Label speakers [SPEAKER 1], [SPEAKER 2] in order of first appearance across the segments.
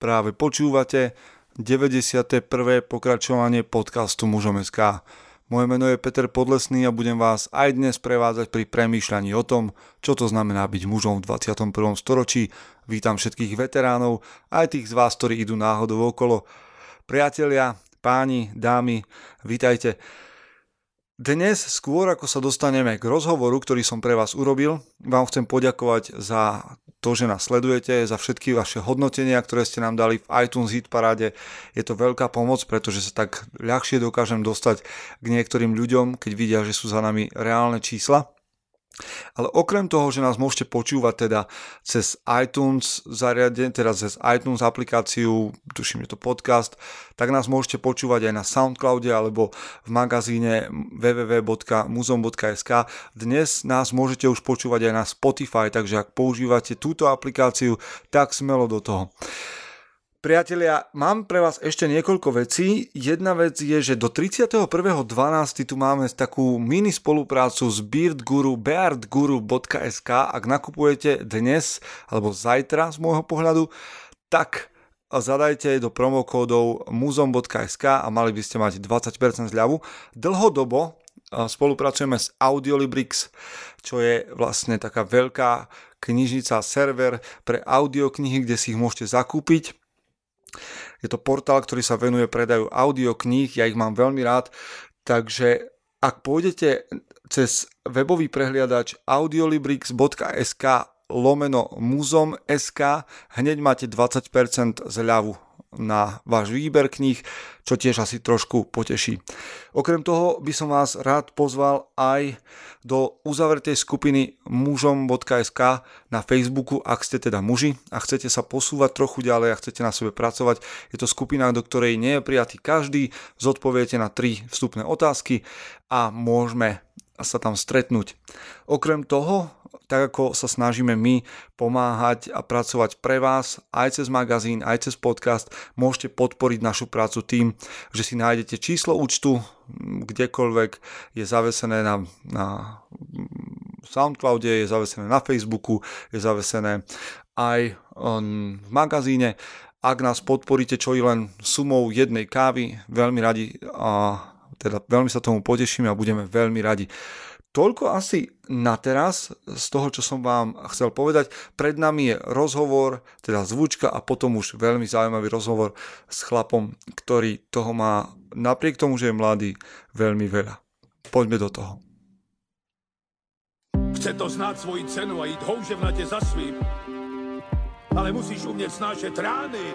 [SPEAKER 1] Práve počúvate 91. pokračovanie podcastu Mužom.sk. Moje meno je Peter Podlesný a budem vás aj dnes prevádzať pri premýšľaní o tom, čo to znamená byť mužom v 21. storočí. Vítam všetkých veteránov, aj tých z vás, ktorí idú náhodou okolo. Priatelia, páni, dámy, vítajte. Dnes, skôr ako sa dostaneme k rozhovoru, ktorý som pre vás urobil, vám chcem poďakovať za to, že nás sledujete, za všetky vaše hodnotenia, ktoré ste nám dali v iTunes Hit Paráde. Je to veľká pomoc, pretože sa tak ľahšie dokážem dostať k niektorým ľuďom, keď vidia, že sú za nami reálne čísla. Ale okrem toho, že nás môžete počúvať teda cez iTunes zariadenie, teda cez iTunes aplikáciu, tuším, je to podcast, tak nás môžete počúvať aj na Soundcloude alebo v magazíne www.muzom.sk. Dnes nás môžete už počúvať aj na Spotify, takže ak používate túto aplikáciu, tak smelo do toho. Priatelia, mám pre vás ešte niekoľko vecí. Jedna vec je, že do 31.12. tu máme takú mini spoluprácu s beardguru beardguru.sk. Ak nakupujete dnes alebo zajtra z môjho pohľadu, tak zadajte do promokódov muzom.sk a mali by ste mať 20% zľavu. Dlhodobo spolupracujeme s Audiolibrix, čo je vlastne taká veľká knižnica, server pre audioknihy, kde si ich môžete zakúpiť je to portál, ktorý sa venuje predaju audiokníh, ja ich mám veľmi rád, takže ak pôjdete cez webový prehliadač audiolibrix.sk lomeno muzom.sk hneď máte 20% zľavu na váš výber kníh, čo tiež asi trošku poteší. Okrem toho by som vás rád pozval aj do uzavretej skupiny mužom.sk na Facebooku, ak ste teda muži a chcete sa posúvať trochu ďalej a chcete na sebe pracovať. Je to skupina, do ktorej nie je prijatý každý, zodpoviete na tri vstupné otázky a môžeme sa tam stretnúť. Okrem toho tak ako sa snažíme my pomáhať a pracovať pre vás aj cez magazín, aj cez podcast, môžete podporiť našu prácu tým, že si nájdete číslo účtu, kdekoľvek je zavesené na, na Soundcloude, je zavesené na Facebooku, je zavesené aj v magazíne. Ak nás podporíte čo i len sumou jednej kávy, veľmi radi a teda veľmi sa tomu potešíme a budeme veľmi radi. Toľko asi na teraz z toho, čo som vám chcel povedať. Pred nami je rozhovor, teda zvučka a potom už veľmi zaujímavý rozhovor s chlapom, ktorý toho má napriek tomu, že je mladý, veľmi veľa. Poďme do toho. Chce to znáť svoji cenu a ísť houževnate za svým. Ale musíš umieť snášať rány.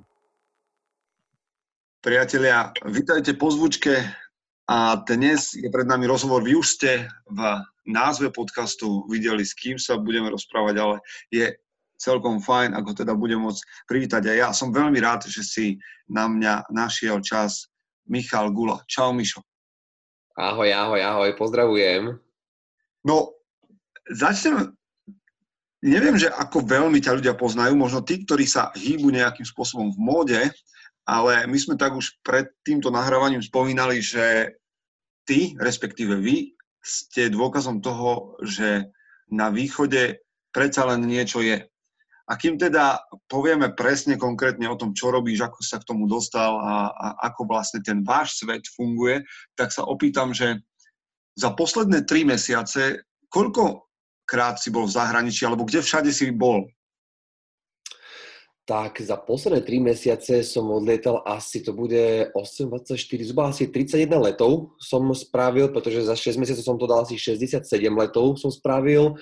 [SPEAKER 1] Priatelia, vítajte po zvučke a dnes je pred nami rozhovor. Vy už ste v názve podcastu videli, s kým sa budeme rozprávať, ale je celkom fajn, ako teda budem môcť privítať. A ja som veľmi rád, že si na mňa našiel čas Michal Gula. Čau, Mišo.
[SPEAKER 2] Ahoj, ahoj, ahoj, pozdravujem.
[SPEAKER 1] No, začnem neviem, že ako veľmi ťa ľudia poznajú, možno tí, ktorí sa hýbu nejakým spôsobom v móde, ale my sme tak už pred týmto nahrávaním spomínali, že ty, respektíve vy, ste dôkazom toho, že na východe predsa len niečo je. A kým teda povieme presne konkrétne o tom, čo robíš, ako sa k tomu dostal a, a ako vlastne ten váš svet funguje, tak sa opýtam, že za posledné tri mesiace, koľko krát si bol v zahraničí, alebo kde všade si bol?
[SPEAKER 2] Tak za posledné 3 mesiace som odlietal asi, to bude 8, 24, zhruba asi 31 letov som spravil, pretože za 6 mesiacov som to dal asi 67 letov som spravil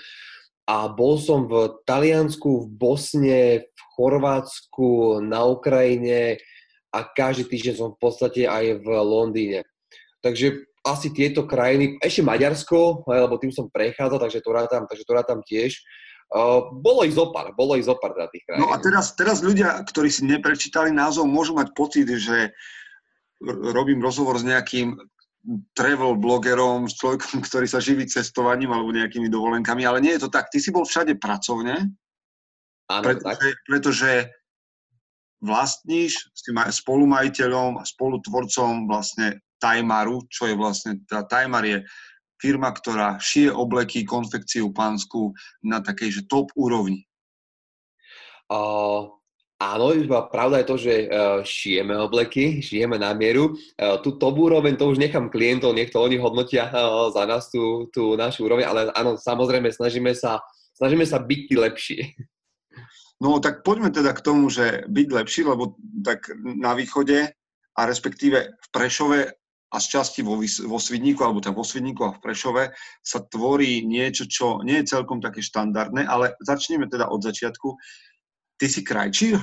[SPEAKER 2] a bol som v Taliansku, v Bosne, v Chorvátsku, na Ukrajine a každý týždeň som v podstate aj v Londýne. Takže asi tieto krajiny, ešte Maďarsko, lebo tým som prechádzal, takže to rátam, takže to rátam tiež bolo ich zopár, bolo ich zopár teda tých krajín.
[SPEAKER 3] No a teraz, teraz ľudia, ktorí si neprečítali názov, môžu mať pocit, že robím rozhovor s nejakým travel blogerom, s človekom, ktorý sa živí cestovaním alebo nejakými dovolenkami, ale nie je to tak. Ty si bol všade pracovne,
[SPEAKER 2] Áno,
[SPEAKER 3] pretože,
[SPEAKER 2] tak.
[SPEAKER 3] pretože vlastníš s tým spolumajiteľom a spolutvorcom vlastne Tajmaru, čo je vlastne, tá Tajmar je firma, ktorá šije obleky, konfekciu pánsku na takej, že top úrovni.
[SPEAKER 2] Uh, áno, pravda je to, že uh, šijeme obleky, šijeme na mieru. Uh, tú top úroveň to už nechám klientov, nech to oni hodnotia uh, za nás tú, tú našu úroveň, ale áno, samozrejme snažíme sa, snažíme sa byť tí lepší.
[SPEAKER 3] No tak poďme teda k tomu, že byť lepší, lebo tak na východe a respektíve v Prešove a z časti vo, vo Svidníku, alebo tak vo Svidníku a v Prešove sa tvorí niečo, čo nie je celkom také štandardné, ale začneme teda od začiatku. Ty si krajčír?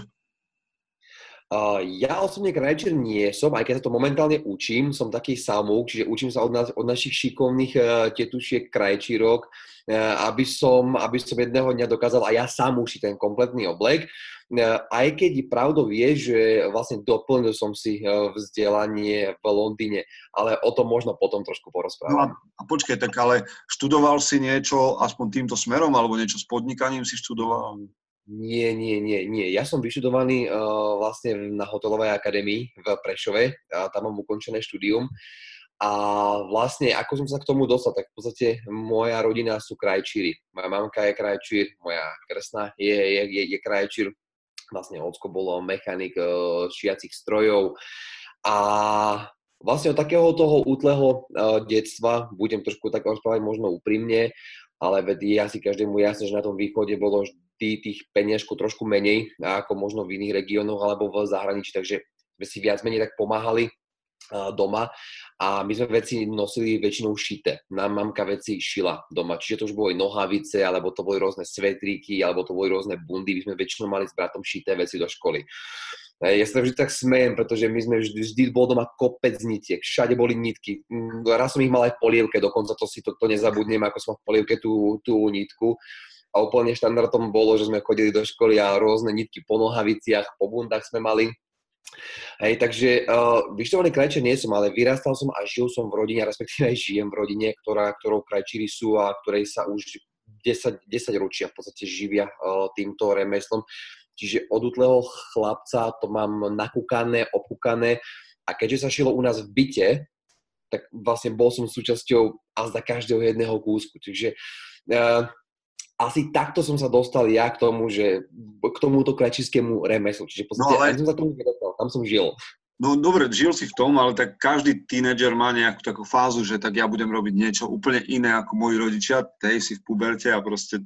[SPEAKER 2] Uh, ja osobne krajčír nie som, aj keď sa to momentálne učím, som taký samúk, čiže učím sa od, nás, od našich šikovných uh, tetušiek krajčírok, uh, aby, som, aby som jedného dňa dokázal aj ja sám ušiť ten kompletný oblek. Uh, aj keď pravdou je, že vlastne doplnil som si uh, vzdelanie v Londýne, ale o tom možno potom trošku porozprávam.
[SPEAKER 3] No a, a počkaj, tak ale študoval si niečo aspoň týmto smerom, alebo niečo s podnikaním si študoval?
[SPEAKER 2] Nie, nie, nie, nie. Ja som vyštudovaný uh, vlastne na hotelovej akadémii v Prešove, a tam mám ukončené štúdium. A vlastne, ako som sa k tomu dostal, tak v podstate moja rodina sú krajčíri. Moja mamka je krajčír, moja kresná je, je, je, je krajčír. Vlastne ocko bolo mechanik uh, šiacich strojov. A vlastne od takého toho útleho uh, detstva, budem trošku tak rozprávať možno úprimne, ale je asi každému jasné, že na tom východe bolo tí, tých peniažkov trošku menej ako možno v iných regiónoch alebo v zahraničí, takže sme si viac menej tak pomáhali doma a my sme veci nosili väčšinou šité. Nám mamka veci šila doma, čiže to už boli nohavice, alebo to boli rôzne svetríky, alebo to boli rôzne bundy, my sme väčšinou mali s bratom šité veci do školy. Ja sa vždy tak smejem, pretože my sme vždy, vždy bol doma kopec nitiek, všade boli nitky. Mm, raz som ich mal aj v polievke, dokonca to si to, to nezabudnem, ako som v polievke tú, tú nitku a úplne štandardom bolo, že sme chodili do školy a rôzne nitky po nohaviciach, po bundách sme mali. Hej, takže uh, vyštovaný krajčer nie som, ale vyrastal som a žil som v rodine, respektíve aj žijem v rodine, ktorá, ktorou krajčíri sú a ktorej sa už 10, 10 ročia v podstate živia uh, týmto remeslom. Čiže od útleho chlapca to mám nakúkané, opúkané a keďže sa šilo u nás v byte, tak vlastne bol som súčasťou a za každého jedného kúsku. Takže uh, asi takto som sa dostal ja k tomu, že k tomuto krajčískému remeslu. Čiže podstate, no, ale... som sa tomu nedostal, tam som žil.
[SPEAKER 3] No dobre, žil si v tom, ale tak každý tínedžer má nejakú takú fázu, že tak ja budem robiť niečo úplne iné ako moji rodičia, tej si v puberte a proste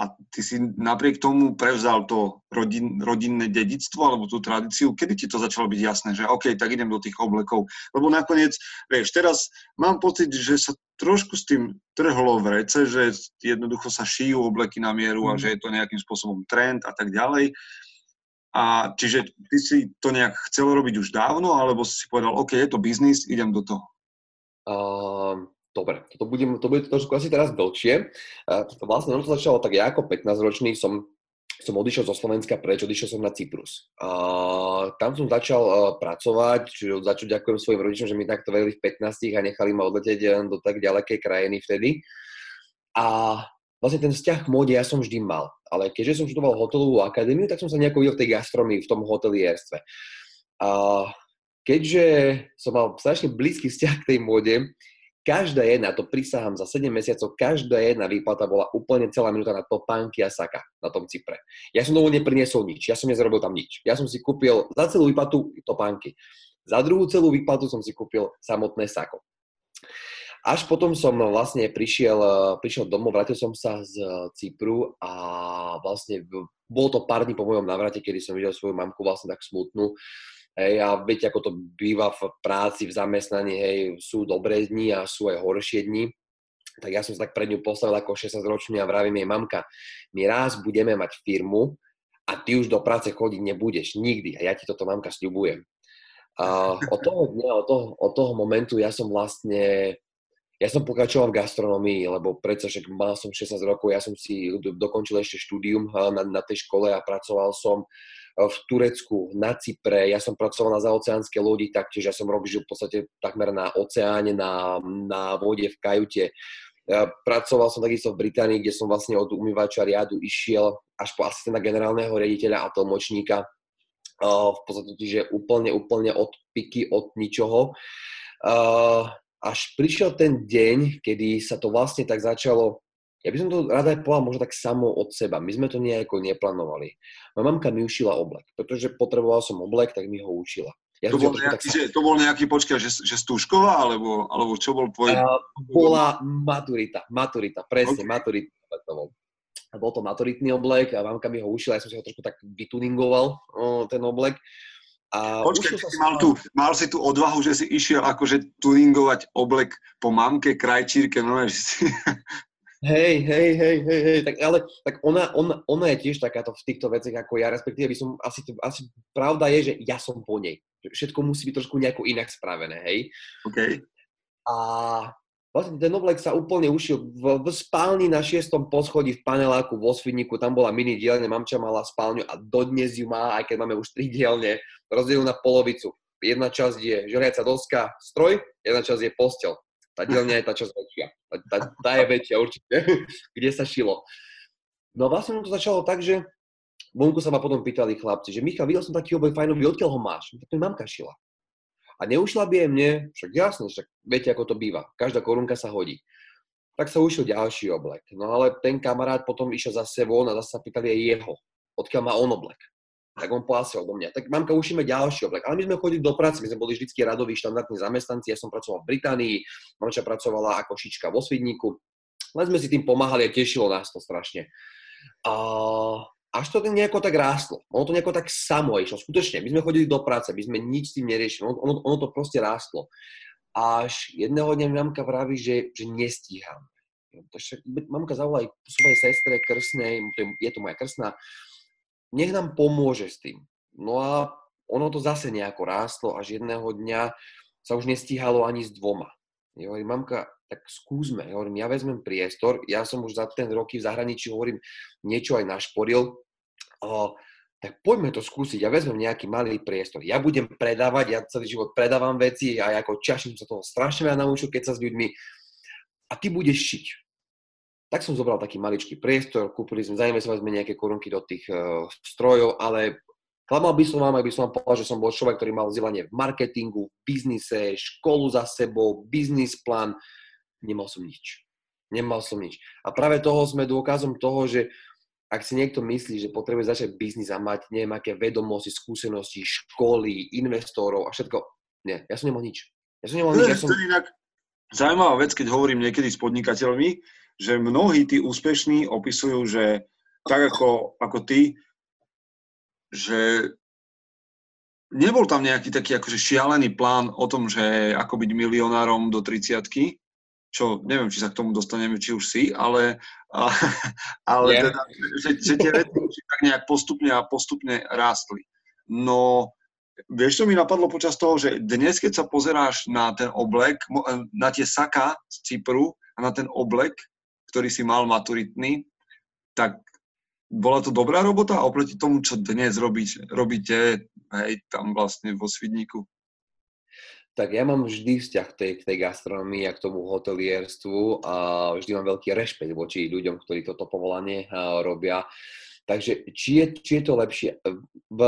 [SPEAKER 3] a ty si napriek tomu prevzal to rodin, rodinné dedictvo alebo tú tradíciu. Kedy ti to začalo byť jasné, že OK, tak idem do tých oblekov? Lebo nakoniec, vieš, teraz mám pocit, že sa trošku s tým trhlo v rece, že jednoducho sa šijú obleky na mieru a mm. že je to nejakým spôsobom trend a tak ďalej. A čiže ty si to nejak chcel robiť už dávno, alebo si povedal, OK, je to biznis, idem do toho?
[SPEAKER 2] Um, Dobre, to bude, to bude trošku asi teraz dlhšie. Vlastne ono to začalo tak ja ako 15-ročný som, som odišiel zo Slovenska preč, odišiel som na Cyprus. Uh, tam som začal uh, pracovať, čiže začal ďakujem svojim rodičom, že mi takto verili v 15 a nechali ma odletieť e, do tak ďalekej krajiny vtedy. A vlastne ten vzťah k móde ja som vždy mal. Ale keďže som študoval hotelovú akadémiu, tak som sa nejako videl v tej gastronomii, v tom hotelierstve. A keďže som mal strašne blízky vzťah k tej móde, Každá jedna, to prisahám za 7 mesiacov, každá jedna výplata bola úplne celá minúta na topánky a saka na tom Cypre. Ja som domov nepriniesol nič, ja som nezarobil tam nič. Ja som si kúpil za celú výplatu topánky. Za druhú celú výplatu som si kúpil samotné sako. Až potom som vlastne prišiel, prišiel domov, vrátil som sa z Cypru a vlastne bolo to pár dní po mojom navrate, kedy som videl svoju mamku vlastne tak smutnú Hej, a viete, ako to býva v práci, v zamestnaní, hej, sú dobré dni a sú aj horšie dni. Tak ja som sa tak pred ňu postavil ako 16-ročný a vravím jej, mamka, my raz budeme mať firmu a ty už do práce chodiť nebudeš, nikdy. A ja ti toto, mamka, sľubujem. A od toho dňa, od toho, od toho momentu ja som vlastne ja som pokračoval v gastronomii, lebo predsa však mal som 16 rokov, ja som si dokončil ešte štúdium na, na tej škole a pracoval som v Turecku, na Cypre, ja som pracoval na zaoceánskej lodi taktiež, ja som rok žil v podstate takmer na oceáne, na, na vode v kajute. Ja pracoval som takisto v Británii, kde som vlastne od umývača riadu išiel až po asistenta generálneho riaditeľa a tlmočníka. v podstate, že úplne, úplne od piky, od ničoho až prišiel ten deň, kedy sa to vlastne tak začalo, ja by som to rada aj povedal možno tak samo od seba. My sme to nejako neplánovali. Moja mamka mi ušila oblek, pretože potreboval som oblek, tak mi ho učila.
[SPEAKER 3] Ja to, bol nejaký, tak... že, to bol nejaký, počkaj, že, že stúšková, alebo, alebo čo bol tvoj... Uh,
[SPEAKER 2] bola maturita, maturita, presne, okay. maturita to bol. A bol to maturitný oblek a mamka mi ho ušila, ja som si ho trošku tak vytuningoval, ten oblek.
[SPEAKER 3] A Počkej, si mal, tu, mal si tú odvahu, že si išiel akože tuningovať oblek po mamke, krajčírke, no že si...
[SPEAKER 2] Hej, hej, hej, hej, hej, tak ale tak ona, ona, ona je tiež takáto v týchto veciach ako ja, respektíve by som, asi, asi pravda je, že ja som po nej. Všetko musí byť trošku nejako inak spravené, hej.
[SPEAKER 3] OK.
[SPEAKER 2] A vlastne ten oblek sa úplne ušiel v, v spálni na šiestom poschodí v paneláku vo Svidniku, tam bola mini dielne, mamča mala spálňu a dodnes ju má, aj keď máme už tri dielne, rozdielu na polovicu. Jedna časť je žeriaca doska, stroj, jedna časť je postel. Tá dielňa je tá časť väčšia. Tá, tá, tá je väčšia určite, kde sa šilo. No a vlastne to začalo tak, že vonku sa ma potom pýtali chlapci, že Michal, videl som taký oboj fajnový, odkiaľ ho máš? Tak to mi mamka šila. A neušla by aj mne, však jasne, však viete, ako to býva. Každá korunka sa hodí. Tak sa ušiel ďalší oblek. No ale ten kamarát potom išiel zase von a zase sa pýtali aj jeho, odkiaľ má on oblek tak on poasiel do mňa. Tak mamka, ušíme ďalší oblek. Ale my sme chodili do práce, my sme boli vždy radoví, štandardní zamestnanci. Ja som pracoval v Británii, mamča pracovala ako šička vo Svidníku. Len sme si tým pomáhali a tešilo nás to strašne. A až to nejako tak rástlo. Ono to nejako tak samo išlo. Skutočne, my sme chodili do práce, my sme nič s tým neriešili. Ono, ono, ono to proste rástlo. Až jedného dňa mamka vraví, že, že nestíham. Mamka zavolá aj svojej sestre krsnej, je to moja krsná, nech nám pomôže s tým. No a ono to zase nejako rástlo, až jedného dňa sa už nestíhalo ani s dvoma. Ja hovorím, mamka, tak skúsme. Ja hovorím, ja vezmem priestor, ja som už za ten roky v zahraničí, hovorím, niečo aj našporil, o, tak poďme to skúsiť, ja vezmem nejaký malý priestor. Ja budem predávať, ja celý život predávam veci a ako čaším sa toho strašne veľa naučil, keď sa s ľuďmi a ty budeš šiť. Tak som zobral taký maličký priestor, kúpili sme, zainvestovali sme nejaké korunky do tých uh, strojov, ale klamal by som vám, ak by som vám povedal, že som bol človek, ktorý mal vzdelanie v marketingu, v biznise, školu za sebou, biznis plán. Nemal som nič. Nemal som nič. A práve toho sme dôkazom toho, že ak si niekto myslí, že potrebuje začať biznis a mať neviem aké vedomosti, skúsenosti, školy, investorov a všetko, nie, ja som nemal nič. Ja som nemal nič. Ja som... Inak
[SPEAKER 3] zaujímavá vec, keď hovorím niekedy s podnikateľmi, že mnohí tí úspešní opisujú, že tak ako, ako ty, že nebol tam nejaký taký akože šialený plán o tom, že ako byť milionárom do 30 čo neviem, či sa k tomu dostaneme, či už si, ale, a, ale yeah. teda, že, že tie veci tak nejak postupne a postupne rástli. No, vieš, čo mi napadlo počas toho, že dnes, keď sa pozeráš na ten oblek, na tie saka z Cypru a na ten oblek, ktorý si mal maturitný, tak bola to dobrá robota oproti tomu, čo dnes robíte, robíte hej, tam vlastne vo Svidníku?
[SPEAKER 2] Tak ja mám vždy vzťah k tej, k tej gastronomii a k tomu hotelierstvu a vždy mám veľký rešpekt voči ľuďom, ktorí toto povolanie robia. Takže či je, či je to lepšie? V,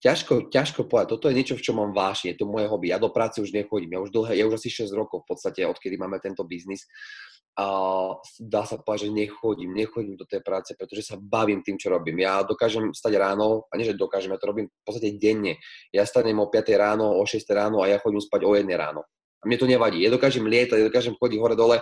[SPEAKER 2] ťažko, ťažko povedať. Toto je niečo, v čom mám vášne. Je to moje hobby. Ja do práce už nechodím. Ja už, dlhé, ja už asi 6 rokov v podstate, odkedy máme tento biznis a dá sa povedať, že nechodím, nechodím do tej práce, pretože sa bavím tým, čo robím. Ja dokážem stať ráno, a nie, že dokážem, ja to robím v podstate denne. Ja stanem o 5 ráno, o 6 ráno a ja chodím spať o 1 ráno. A mne to nevadí. Ja dokážem lietať, ja dokážem chodiť hore-dole,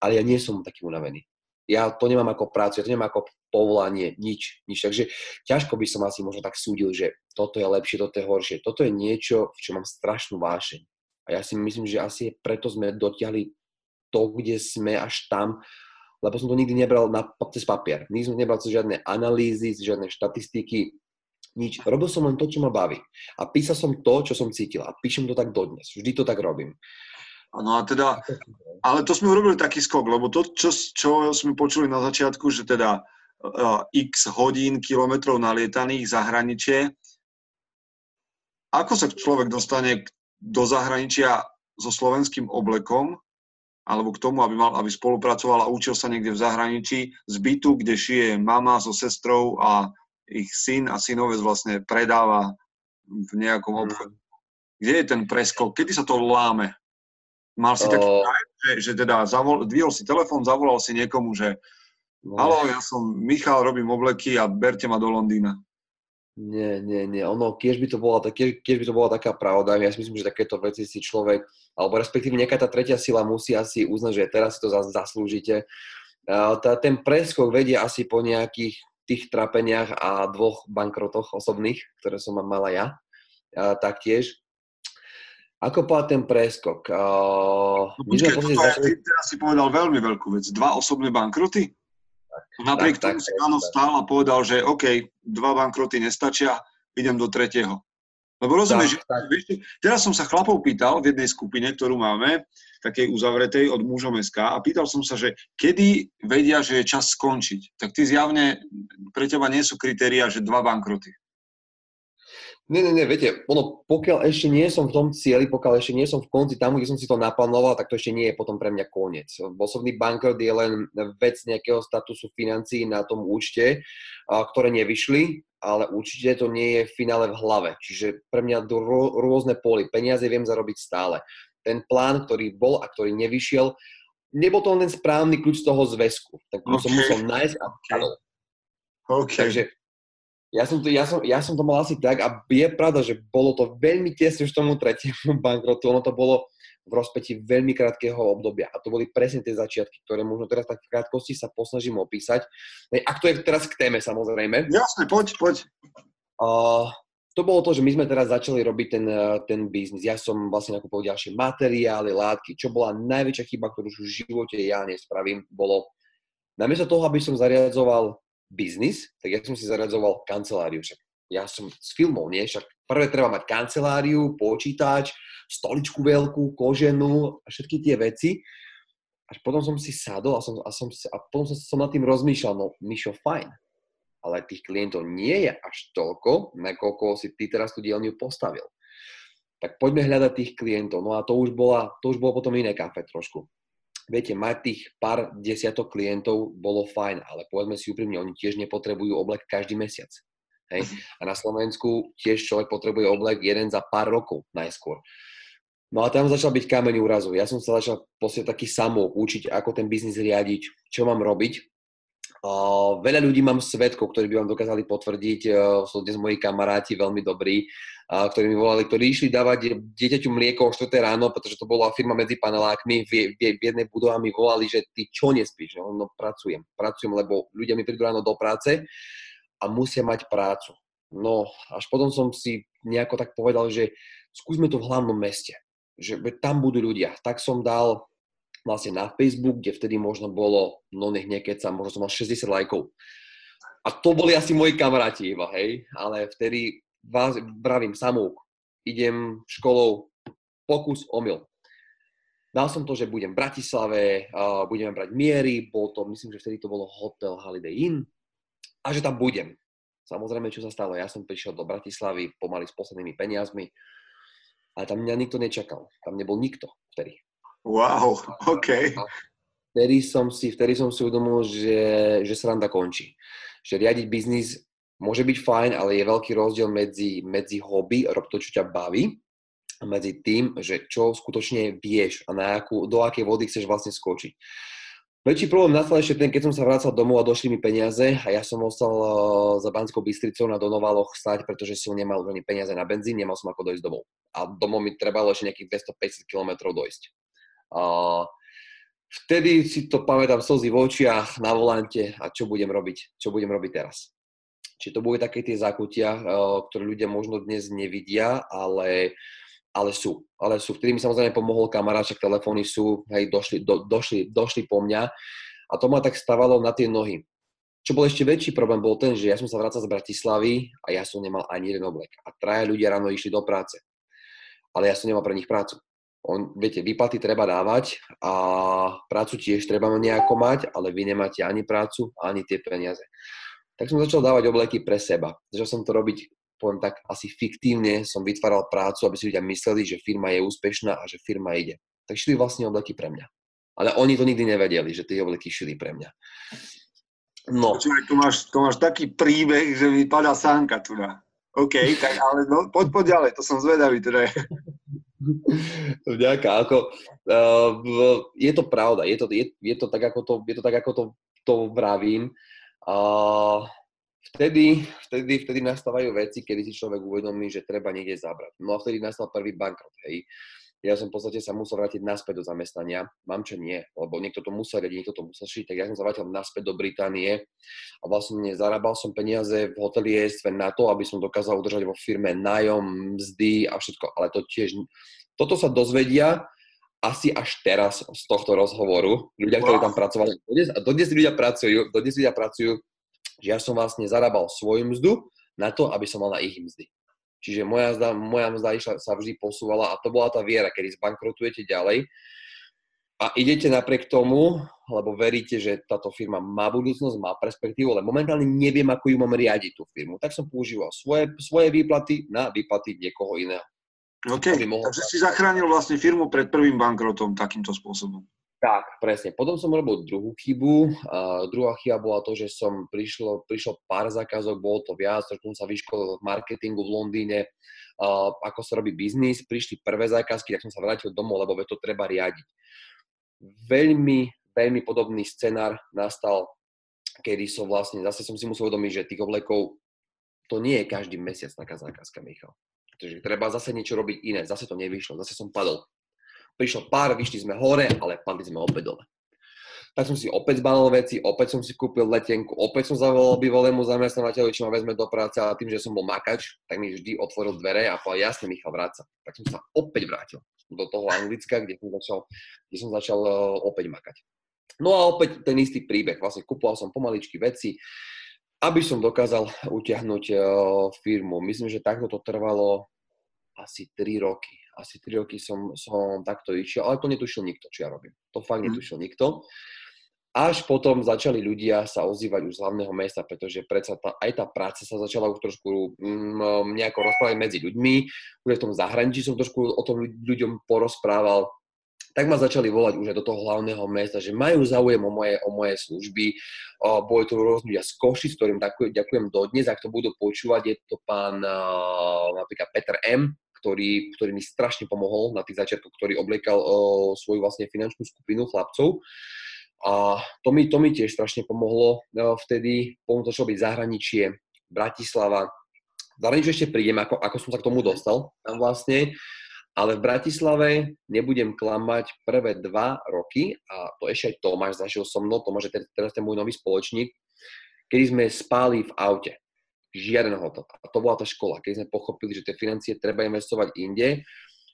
[SPEAKER 2] ale ja nie som taký unavený. Ja to nemám ako prácu, ja to nemám ako povolanie, nič, nič. Takže ťažko by som asi možno tak súdil, že toto je lepšie, toto je horšie. Toto je niečo, v čom mám strašnú vášeň. A ja si myslím, že asi preto sme dotiahli to, kde sme až tam, lebo som to nikdy nebral na, cez papier. Nikdy som nebral cez žiadne analýzy, cez žiadne štatistiky, nič. Robil som len to, čo ma baví. A písal som to, čo som cítil. A píšem to tak dodnes. Vždy to tak robím.
[SPEAKER 3] No a teda, ale to sme urobili taký skok, lebo to, čo, čo sme počuli na začiatku, že teda uh, x hodín, kilometrov nalietaných zahraničie, ako sa človek dostane do zahraničia so slovenským oblekom, alebo k tomu, aby, mal, aby spolupracoval a učil sa niekde v zahraničí z bytu, kde šije mama so sestrou a ich syn a synovec vlastne predáva v nejakom mm. obchode. Kde je ten preskok? Kedy sa to láme? Mal si taký uh, že, že teda zavol, dvihol si telefón, zavolal si niekomu, že no. halo, ja som Michal, robím obleky a berte ma do Londýna.
[SPEAKER 2] Nie, nie, nie. Ono, keď by to bola, keď, keď by to bola taká pravda, ja si myslím, že takéto veci si človek, alebo respektíve nejaká tá tretia sila musí asi uznať, že teraz si to zaslúžite. Tá, ten preskok vedie asi po nejakých tých trapeniach a dvoch bankrotoch osobných, ktoré som mala ja, taktiež. Ako povedať ten preskok? Uh,
[SPEAKER 3] no, počkej, to začali... teraz si povedal veľmi veľkú vec. Dva osobné bankroty? Napriek tak, tomu tak, si áno stál a povedal, že OK, dva bankroty nestačia, idem do tretieho. Lebo rozumieš, tak, tak. teraz som sa chlapov pýtal v jednej skupine, ktorú máme, takej uzavretej od mužom SK a pýtal som sa, že kedy vedia, že je čas skončiť. Tak ty zjavne, pre teba nie sú kritéria, že dva bankroty.
[SPEAKER 2] Nie, nie, nie, viete, ono, pokiaľ ešte nie som v tom cieli, pokiaľ ešte nie som v konci tam, kde som si to naplánoval, tak to ešte nie je potom pre mňa koniec. Osobný bankrot je len vec nejakého statusu financií na tom účte, ktoré nevyšli, ale určite to nie je v finále v hlave. Čiže pre mňa do rôzne poli. Peniaze viem zarobiť stále. Ten plán, ktorý bol a ktorý nevyšiel, nebol to len ten správny kľúč toho zväzku. Tak okay. som musel nájsť a okay.
[SPEAKER 3] okay.
[SPEAKER 2] Takže ja som, to, ja, som, ja som to mal asi tak a je pravda, že bolo to veľmi tesne už tomu tretiemu bankrotu, ono to bolo v rozpeti veľmi krátkeho obdobia a to boli presne tie začiatky, ktoré možno teraz tak v krátkosti sa posnažím opísať. Ak to je teraz k téme samozrejme.
[SPEAKER 3] Jasne, poď, poď.
[SPEAKER 2] Uh, to bolo to, že my sme teraz začali robiť ten, ten biznis. Ja som vlastne nakupoval ďalšie materiály, látky. Čo bola najväčšia chyba, ktorú už v živote ja nespravím, bolo namiesto toho, aby som zariadzoval biznis, tak ja som si zaradzoval kanceláriu. Však ja som z filmov, nie? Však prvé treba mať kanceláriu, počítač, stoličku veľkú, koženú a všetky tie veci. Až potom som si sadol a, som, a, som, a potom som, som nad tým rozmýšľal, no Mišo, fajn, ale tých klientov nie je až toľko, nakoľko si ty teraz tú dielňu postavil. Tak poďme hľadať tých klientov. No a to už, bola, to už bolo potom iné kafe trošku viete, mať tých pár desiatok klientov bolo fajn, ale povedzme si úprimne, oni tiež nepotrebujú oblek každý mesiac. Hej? Mhm. A na Slovensku tiež človek potrebuje oblek jeden za pár rokov najskôr. No a tam začal byť kameň úrazu. Ja som sa začal posieť taký samou učiť, ako ten biznis riadiť, čo mám robiť. Veľa ľudí mám svetkov, ktorí by vám dokázali potvrdiť, uh, sú dnes moji kamaráti veľmi dobrí, uh, ktorí mi volali, ktorí išli dávať dieťaťu mlieko o 4 ráno, pretože to bola firma medzi panelákmi, v, v, v jednej budove mi volali, že ty čo nespíš? No, no pracujem, pracujem, lebo ľudia mi prídu ráno do práce a musia mať prácu. No, až potom som si nejako tak povedal, že skúsme to v hlavnom meste, že tam budú ľudia. Tak som dal vlastne na Facebook, kde vtedy možno bolo, no nech sa, možno som mal 60 lajkov. A to boli asi moji kamaráti iba, hej, ale vtedy vás, bravím samúk, idem školou, pokus, omyl. Dal som to, že budem v Bratislave, uh, budeme brať miery, bol to, myslím, že vtedy to bolo Hotel Holiday Inn a že tam budem. Samozrejme, čo sa stalo, ja som prišiel do Bratislavy pomaly s poslednými peniazmi, ale tam mňa nikto nečakal. Tam nebol nikto vtedy.
[SPEAKER 3] Wow, OK.
[SPEAKER 2] Vtedy som si, vtedy som si uvedomil, že, že sranda končí. Že riadiť biznis môže byť fajn, ale je veľký rozdiel medzi, medzi hobby, rob to, čo ťa baví, a medzi tým, že čo skutočne vieš a na akú, do akej vody chceš vlastne skočiť. Väčší problém nastal ešte ten, keď som sa vracal domov a došli mi peniaze a ja som ostal uh, za Banskou Bystricou na Donovaloch stať, pretože som nemal ani peniaze na benzín, nemal som ako dojsť domov. A domov mi trebalo ešte nejakých 250 km dojsť. Vtedy si to pamätám slzy v očiach na volante a čo budem robiť, čo budem robiť teraz. Či to boli také tie zákutia, ktoré ľudia možno dnes nevidia, ale, ale sú. Ale sú. Vtedy mi samozrejme pomohol kamarát, však telefóny sú, hej, došli, do, došli, došli po mňa a to ma tak stávalo na tie nohy. Čo bol ešte väčší problém, bol ten, že ja som sa vracal z Bratislavy a ja som nemal ani jeden oblek. A traja ľudia ráno išli do práce. Ale ja som nemal pre nich prácu on, viete, výplaty treba dávať a prácu tiež treba nejako mať, ale vy nemáte ani prácu, ani tie peniaze. Tak som začal dávať obleky pre seba. Začal som to robiť, poviem tak, asi fiktívne som vytváral prácu, aby si ľudia mysleli, že firma je úspešná a že firma ide. Tak šli vlastne obleky pre mňa. Ale oni to nikdy nevedeli, že tie obleky šili pre mňa.
[SPEAKER 3] No. Počúvaj, tu máš, tu máš taký príbeh, že mi padá sánka tu na. OK, tak ale no, poď, poď ďalej, to som zvedavý teda.
[SPEAKER 2] Vďaka, ako, uh, je to pravda, je to, je, je to tak, ako to, je to, tak, ako to, to vravím. Uh, vtedy, vtedy, vtedy nastávajú veci, kedy si človek uvedomí, že treba niekde zabrať. No a vtedy nastal prvý bankrot, hej. Ja som v podstate sa musel vrátiť naspäť do zamestnania. Mám čo nie, lebo niekto to musel riadiť, niekto to musel šiť, tak ja som sa vrátil naspäť do Británie a vlastne zarábal som peniaze v hotelierstve na to, aby som dokázal udržať vo firme nájom, mzdy a všetko, ale to tiež, toto sa dozvedia asi až teraz z tohto rozhovoru. Ľudia, ktorí tam pracovali, a dodnes ľudia pracujú, dodnes ľudia pracujú, že ja som vlastne zarábal svoju mzdu na to, aby som mal na ich mzdy. Čiže moja mzda, moja mzda išla, sa vždy posúvala a to bola tá viera, kedy zbankrotujete ďalej a idete napriek tomu, lebo veríte, že táto firma má budúcnosť, má perspektívu, ale momentálne neviem, ako ju mám riadiť tú firmu. Tak som používal svoje, svoje výplaty na výplaty niekoho iného.
[SPEAKER 3] OK, takže si zachránil vlastne firmu pred prvým bankrotom takýmto spôsobom.
[SPEAKER 2] Tak, presne. Potom som robil druhú chybu. Uh, druhá chyba bola to, že som prišlo, prišlo pár zákazok, bolo to viac, trošku som sa vyškolil v marketingu v Londýne, uh, ako sa robí biznis. Prišli prvé zákazky, tak som sa vrátil domov, lebo to treba riadiť. Veľmi, veľmi podobný scenár nastal, kedy som vlastne, zase som si musel uvedomiť, že tých oblekov to nie je každý mesiac taká zákazka, Michal. Takže treba zase niečo robiť iné. Zase to nevyšlo, zase som padol prišlo pár, vyšli sme hore, ale padli sme opäť dole. Tak som si opäť zbalil veci, opäť som si kúpil letenku, opäť som zavolal bývalému zamestnávateľu, či ma vezme do práce, ale tým, že som bol makač, tak mi vždy otvoril dvere a povedal, jasne Michal, vráca. Tak som sa opäť vrátil do toho Anglicka, kde som začal, kde som začal uh, opäť makať. No a opäť ten istý príbeh. Vlastne kupoval som pomaličky veci, aby som dokázal utiahnuť uh, firmu. Myslím, že takto to trvalo asi 3 roky asi 3 roky som, som takto išiel, ale to netušil nikto, čo ja robím. To fakt mhm. netušil nikto. Až potom začali ľudia sa ozývať už z hlavného mesta, pretože predsa tá, aj tá práca sa začala už trošku mm, nejako rozprávať medzi ľuďmi. Už v tom zahraničí som trošku o tom ľuďom porozprával. Tak ma začali volať už aj do toho hlavného mesta, že majú záujem o moje, o moje služby. O, boli to rôzne ľudia z Košic, ktorým ďakujem, ďakujem dodnes, ak to budú počúvať. Je to pán napríklad Peter M., ktorý, ktorý mi strašne pomohol na tých začiatkoch, ktorý obliekal o, svoju vlastne finančnú skupinu chlapcov. A to mi, to mi tiež strašne pomohlo o, vtedy. Potom začalo byť zahraničie, Bratislava. Zahraničie ešte prídem, ako, ako som sa k tomu dostal tam vlastne. Ale v Bratislave nebudem klamať prvé dva roky, a to ešte aj Tomáš zažil so mnou, Tomáš je teraz ten môj nový spoločník, kedy sme spali v aute žiaden hotel. A to bola tá škola, keď sme pochopili, že tie financie treba investovať inde,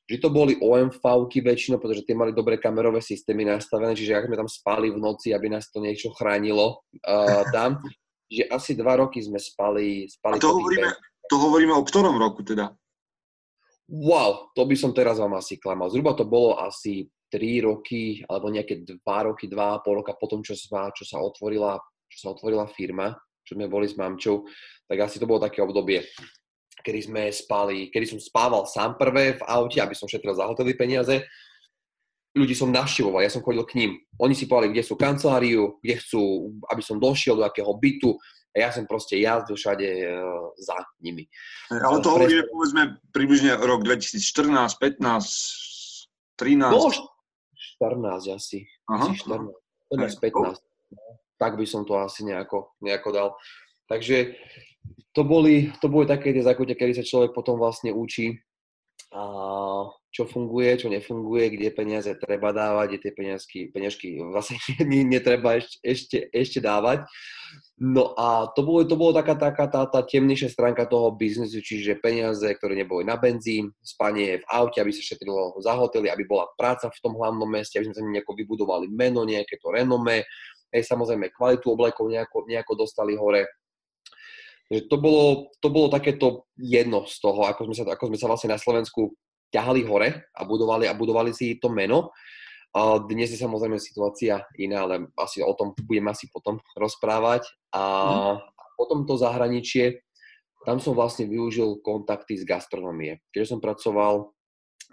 [SPEAKER 2] že to boli OMV-ky väčšinou, pretože tie mali dobré kamerové systémy nastavené, čiže ak sme tam spali v noci, aby nás to niečo chránilo uh, tam, že asi dva roky sme spali, spali
[SPEAKER 3] A to hovoríme, to hovoríme o ktorom roku teda?
[SPEAKER 2] Wow, to by som teraz vám asi klamal. Zhruba to bolo asi 3 roky, alebo nejaké 2 roky, 2,5 roka potom, čo sa, čo sa, otvorila, čo sa otvorila firma, čo sme boli s mamčou tak asi to bolo také obdobie, kedy sme spali, kedy som spával sám prvé v aute, aby som šetril za hotely peniaze. Ľudí som navštevoval, ja som chodil k ním. Oni si povedali, kde sú kanceláriu, kde chcú, aby som došiel do akého bytu. A ja som proste jazdil všade uh, za nimi.
[SPEAKER 3] Ale to hovoríme, povedzme, približne rok 2014, 15, 13. No,
[SPEAKER 2] 14 asi. Aha. 14, 14, 15. Tak by som to asi nejako, nejako dal. Takže to boli, to boli také tie zákute, kedy sa človek potom vlastne učí, a čo funguje, čo nefunguje, kde peniaze treba dávať, kde tie peniazky, peniažky vlastne netreba ešte, ešte, ešte dávať. No a to bolo, to bolo taká, taká tá, tá temnejšia stránka toho biznesu, čiže peniaze, ktoré neboli na benzín, spanie v aute, aby sa šetrilo za hotely, aby bola práca v tom hlavnom meste, aby sme sa nejako vybudovali meno, nejaké to renome, aj samozrejme kvalitu oblekov nejako, nejako dostali hore to bolo, to bolo takéto jedno z toho, ako sme, sa, ako sme sa vlastne na Slovensku ťahali hore a budovali, a budovali si to meno. A dnes je samozrejme situácia iná, ale asi o tom budem asi potom rozprávať. A mm. potom to zahraničie, tam som vlastne využil kontakty z gastronomie. Keďže som pracoval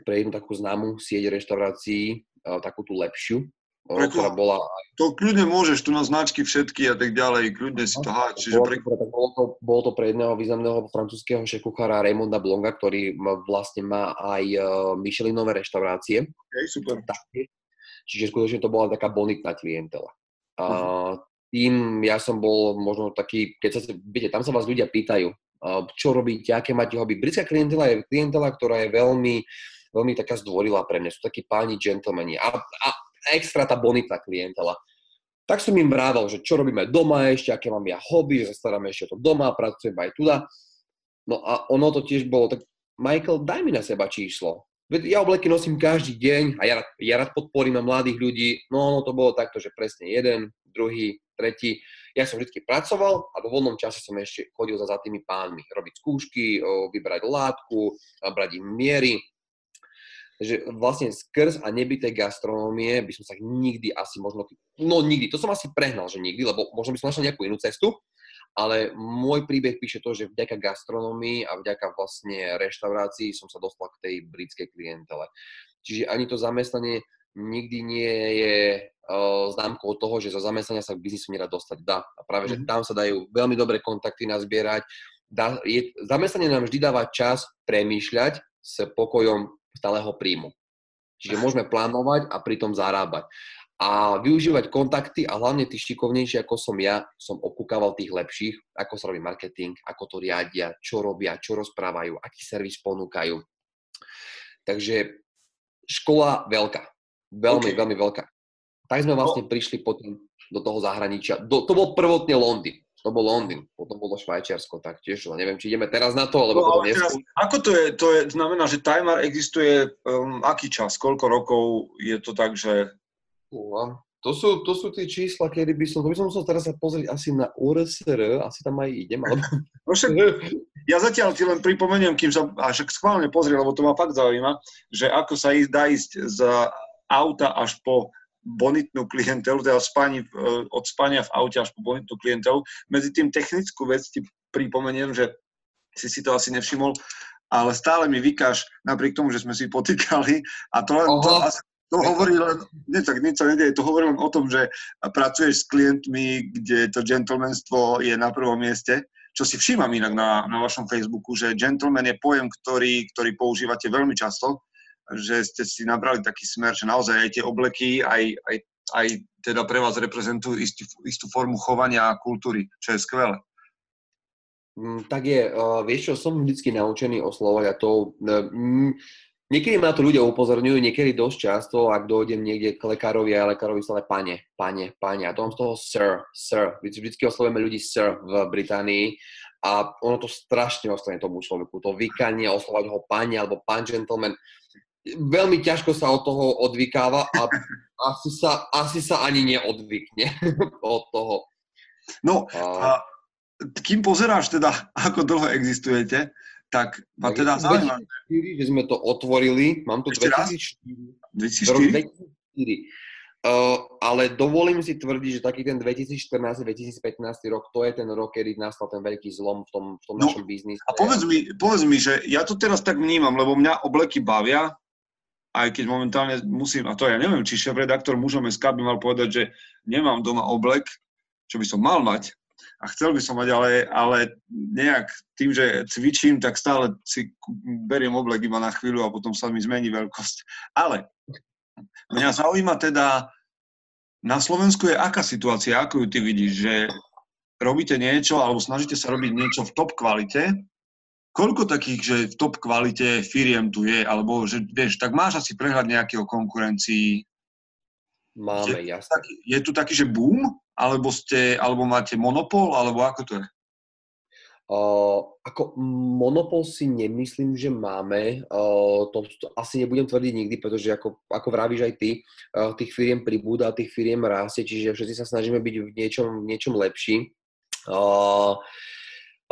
[SPEAKER 2] pre jednu takú známú sieť reštaurácií, takú tú lepšiu,
[SPEAKER 3] Ktorá bola... To kľudne môžeš, tu na značky všetky a tak ďalej, kľudne si to háč. Čiže
[SPEAKER 2] bolo, pre... bolo, to, bolo to pre jedného významného francúzského šekuchára Raymonda Blonga, ktorý vlastne má aj uh, Michelinové reštaurácie.
[SPEAKER 3] Okay, super.
[SPEAKER 2] Čiže skutočne to bola taká bonitná klientela. Uh, tým ja som bol možno taký, keď sa, viete, tam sa vás ľudia pýtajú, čo robíte, aké máte hobby. Britská klientela je klientela, ktorá je veľmi, veľmi taká zdvorila pre mňa. Sú takí páni gentlemani. A, a extra tá bonitná klientela. Tak som im vrával, že čo robíme doma ešte, aké mám ja hobby, že staráme ešte o to doma, pracujem aj tuda. No a ono to tiež bolo, tak Michael, daj mi na seba číslo. Ja obleky nosím každý deň a ja rád, ja rád podporím mladých ľudí. No ono to bolo takto, že presne jeden, druhý, tretí. Ja som vždy pracoval a vo voľnom čase som ešte chodil za, za tými pánmi. Robiť skúšky, vybrať látku, brať im miery. Takže vlastne skrz a nebytej gastronómie by som sa nikdy asi možno, no nikdy, to som asi prehnal, že nikdy, lebo možno by som našiel nejakú inú cestu, ale môj príbeh píše to, že vďaka gastronómii a vďaka vlastne reštaurácii som sa dostal k tej britskej klientele. Čiže ani to zamestnanie nikdy nie je uh, známkou toho, že zo zamestnania sa k biznisu nedá dostať. Dá. A práve, že mhm. tam sa dajú veľmi dobré kontakty nazbierať. Dá, je, zamestnanie nám vždy dáva čas premýšľať s pokojom stáleho príjmu. Čiže môžeme plánovať a pritom zarábať. A využívať kontakty a hlavne tí šikovnejší, ako som ja, som okúkával tých lepších, ako sa robí marketing, ako to riadia, čo robia, čo rozprávajú, aký servis ponúkajú. Takže škola veľká. Veľmi, okay. veľmi veľká. Tak sme vlastne no. prišli potom do toho zahraničia. Do, to bol prvotne Londýn to bol Londýn, potom bolo Švajčiarsko taktiež, ale neviem, či ideme teraz na to, alebo no, potom teraz,
[SPEAKER 3] Ako to je? To je, znamená, že timer existuje um, aký čas? Koľko rokov je to tak, že...
[SPEAKER 2] Uh, to sú, to sú tie čísla, kedy by som, to by som musel teraz sa pozrieť asi na URSR, asi tam aj idem, alebo...
[SPEAKER 3] No však, ja zatiaľ ti len pripomeniem, kým sa, a však schválne pozrie, lebo to ma fakt zaujíma, že ako sa ísť, dá ísť z auta až po bonitnú klientelu, teda spani, e, od spania v aute až po bonitnú klientelu. Medzi tým technickú vec ti pripomeniem, že si si to asi nevšimol, ale stále mi vykáš, napriek tomu, že sme si potýkali a to len, to, to hovorí len, nie, tak nič sa nedieje, to hovorí len o tom, že pracuješ s klientmi, kde to gentlemanstvo je na prvom mieste, čo si všímam inak na, na vašom Facebooku, že gentleman je pojem, ktorý, ktorý používate veľmi často že ste si nabrali taký smer, že naozaj aj tie obleky, aj, aj, aj teda pre vás reprezentujú istú, istú formu chovania a kultúry, čo je skvelé.
[SPEAKER 2] Mm, tak je, uh, vieš čo, som vždycky naučený oslovať a to... Uh, niekedy ma to ľudia upozorňujú, niekedy dosť často, ak dojdem niekde k lekárovi a lekárovi stále pane, pane, pane. A to mám z toho sir, sir. Vždycky oslovujeme ľudí sir v Británii a ono to strašne ostane tomu človeku. To vykanie, oslovať ho pane alebo pán gentleman veľmi ťažko sa od toho odvykáva a asi sa, asi sa ani neodvykne od toho.
[SPEAKER 3] No, a kým pozeráš teda, ako dlho existujete, tak ma teda zaujíma.
[SPEAKER 2] že sme to otvorili, mám tu 2004.
[SPEAKER 3] 2004?
[SPEAKER 2] 2004. Uh, ale dovolím si tvrdiť, že taký ten 2014-2015 rok, to je ten rok, kedy nastal ten veľký zlom v tom, v tom no, našom biznise.
[SPEAKER 3] A povedz mi, povedz mi, že ja to teraz tak vnímam, lebo mňa obleky bavia, aj keď momentálne musím, a to ja neviem, či šéf-redaktor mužom SK by mal povedať, že nemám doma oblek, čo by som mal mať, a chcel by som mať, ale, ale nejak tým, že cvičím, tak stále si beriem oblek iba na chvíľu a potom sa mi zmení veľkosť. Ale mňa zaujíma teda, na Slovensku je aká situácia, ako ju ty vidíš, že robíte niečo alebo snažíte sa robiť niečo v top kvalite, koľko takých, že v top kvalite firiem tu je, alebo že vieš, tak máš asi prehľad nejakého konkurencii?
[SPEAKER 2] Máme,
[SPEAKER 3] je,
[SPEAKER 2] jasne.
[SPEAKER 3] Taký, je tu taký, že boom, alebo, ste, alebo máte monopol, alebo ako to je?
[SPEAKER 2] Uh, ako monopol si nemyslím, že máme. Uh, to, to asi nebudem tvrdiť nikdy, pretože ako, ako vravíš aj ty, uh, tých firiem pribúda, tých firiem rastie, čiže všetci sa snažíme byť v niečom, v niečom lepší. Uh,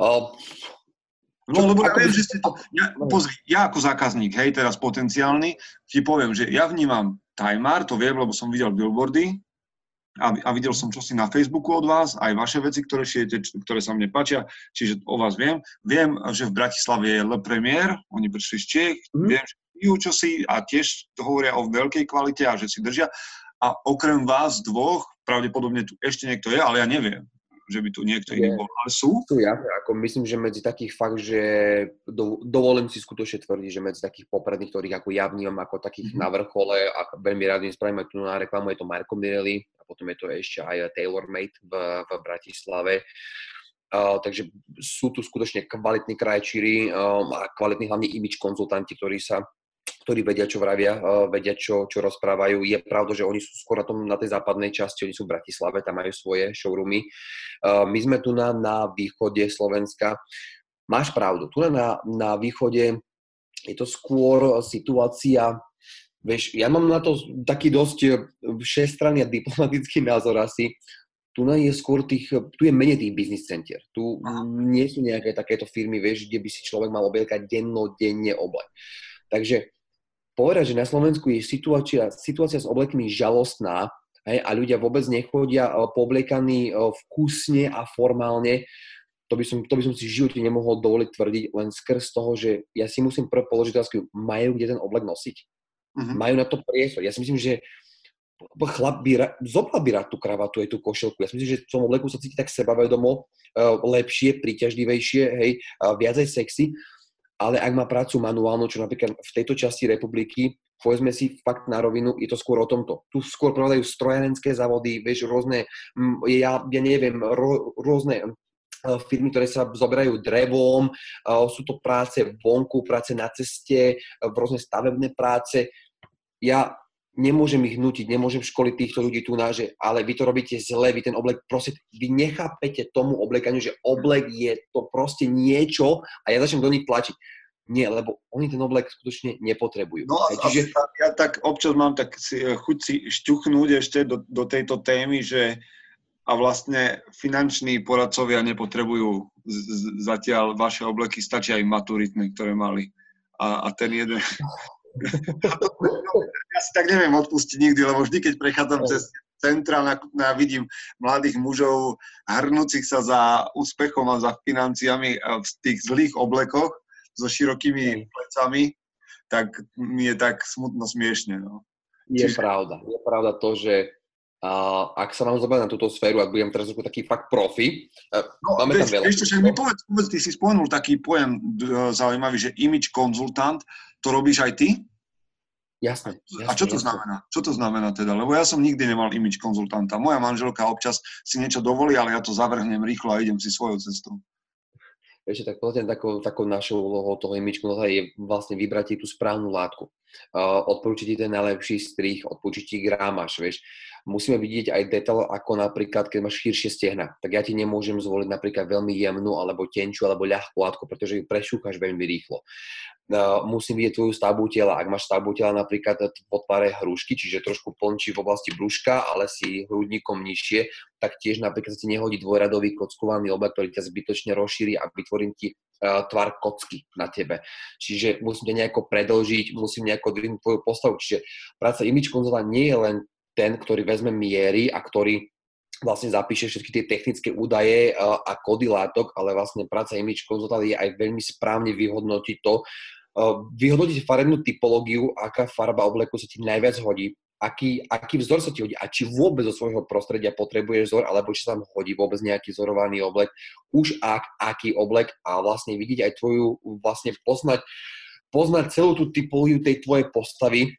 [SPEAKER 2] uh,
[SPEAKER 3] No, lebo ja viem, že ste to... Ja, pozri, ja ako zákazník, hej, teraz potenciálny, ti poviem, že ja vnímam Timar, to viem, lebo som videl billboardy a, a videl som čosi na Facebooku od vás, aj vaše veci, ktoré šijete, ktoré sa mne páčia, čiže o vás viem. Viem, že v Bratislave je Le Premier, oni prišli z Čech, mm. viem, že pijú čosi a tiež hovoria o veľkej kvalite a že si držia. A okrem vás dvoch, pravdepodobne tu ešte niekto je, ale ja neviem že by tu niekto iný bol, ale sú?
[SPEAKER 2] Sú, ja ako myslím, že medzi takých fakt, že do, dovolím si skutočne tvrdiť, že medzi takých popredných, ktorých ako ja vnímam ako takých mm-hmm. na vrchole a veľmi rád im spravím aj tu na reklamu, je to Marko Mirelli a potom je to ešte aj Taylor Made v, v Bratislave. Uh, takže sú tu skutočne kvalitní krajčíri uh, a kvalitní hlavne image konzultanti, ktorí sa ktorí vedia, čo vravia, uh, vedia, čo, čo rozprávajú. Je pravda, že oni sú skôr na, tom, na tej západnej časti, oni sú v Bratislave, tam majú svoje showroomy. Uh, my sme tu na, na východe Slovenska. Máš pravdu, tu na, na východe je to skôr situácia, vieš, ja mám na to taký dosť všestranný a diplomatický názor asi, tu je skôr tých, tu je menej tých biznis centier. Tu nie sú nejaké takéto firmy, vieš, kde by si človek mal obliekať dennodenne oblek. Takže povedať, že na Slovensku je situácia, situácia s oblekmi žalostná hej, a ľudia vôbec nechodia uh, pobliekaní uh, vkusne a formálne, to by, som, to by som si v živote nemohol dovoliť tvrdiť len skrz toho, že ja si musím prv položiť otázku, majú kde ten oblek nosiť? Uh-huh. Majú na to priestor. Ja si myslím, že chlap by, zobral by rád tú kravatu aj tú košelku. Ja si myslím, že v tom obleku sa cíti tak sebavedomo, uh, lepšie, príťažlivejšie, hej, uh, viac aj sexy ale ak má prácu manuálnu, čo napríklad v tejto časti republiky, povedzme si fakt na rovinu, je to skôr o tomto. Tu skôr prodajú strojárenské závody, vieš, rôzne, ja, ja neviem, ro, rôzne e, firmy, ktoré sa zoberajú drevom, e, sú to práce vonku, práce na ceste, e, rôzne stavebné práce. Ja nemôžem ich nutiť, nemôžem školiť týchto ľudí tu na, že ale vy to robíte zle, vy ten oblek proste, vy nechápete tomu oblekaniu, že oblek je to proste niečo a ja začnem do nich tlačiť. Nie, lebo oni ten oblek skutočne nepotrebujú.
[SPEAKER 3] No a, Čiže... a ja tak občas mám tak si, eh, chuť si šťuchnúť ešte do, do tejto témy, že a vlastne finanční poradcovia nepotrebujú z, z, zatiaľ vaše obleky, stačia im maturitné, ktoré mali. A, a ten jeden, ja si tak neviem odpustiť nikdy, lebo vždy, keď prechádzam cez centra, na, na, vidím mladých mužov hrnúcich sa za úspechom a za financiami v tých zlých oblekoch so širokými plecami, tak mi je tak smutno smiešne. No.
[SPEAKER 2] Je Čiže... pravda. Je pravda to, že uh, ak sa nám zoberiem na túto sféru, ak budem teraz taký fakt profi, uh,
[SPEAKER 3] no, máme tam veľa. Ešte, mi povedz, povedz, ty si spomenul taký pojem uh, zaujímavý, že image konzultant, to robíš aj ty?
[SPEAKER 2] Jasne, jasne.
[SPEAKER 3] A čo to jasne. znamená? Čo to znamená teda? Lebo ja som nikdy nemal imič konzultanta. Moja manželka občas si niečo dovolí, ale ja to zavrhnem rýchlo a idem si svojou cestou.
[SPEAKER 2] Ešte tak potom takou, takou našou úlohou toho image konzultanta je vlastne vybrať tú správnu látku. Uh, odporúčiť ti ten najlepší strih, odporúčiť ti gramáž, vieš musíme vidieť aj detail, ako napríklad, keď máš širšie stehna, tak ja ti nemôžem zvoliť napríklad veľmi jemnú, alebo tenčiu, alebo ľahkú látku, pretože ju prešúkaš veľmi rýchlo. Uh, musím vidieť tvoju stavbu tela. Ak máš stavbu tela napríklad v tvare hrušky, čiže trošku plnčí v oblasti brúška, ale si hrudníkom nižšie, tak tiež napríklad sa ti nehodí dvojradový kockovaný oblek, ktorý ťa zbytočne rozšíri a vytvorím ti uh, tvar kocky na tebe. Čiže musím ťa nejako predlžiť, musím nejako dvihnúť tvoju postavu. Čiže práca image konzulta nie je len ten, ktorý vezme miery a ktorý vlastne zapíše všetky tie technické údaje a kódy látok, ale vlastne práca image konzultant je aj veľmi správne vyhodnotiť to, vyhodnotiť farebnú typológiu, aká farba obleku sa ti najviac hodí, aký, aký vzor sa ti hodí a či vôbec zo svojho prostredia potrebuješ vzor, alebo či sa tam hodí vôbec nejaký vzorovaný oblek, už ak, aký oblek a vlastne vidieť aj tvoju, vlastne poznať, poznať celú tú typológiu tej tvojej postavy,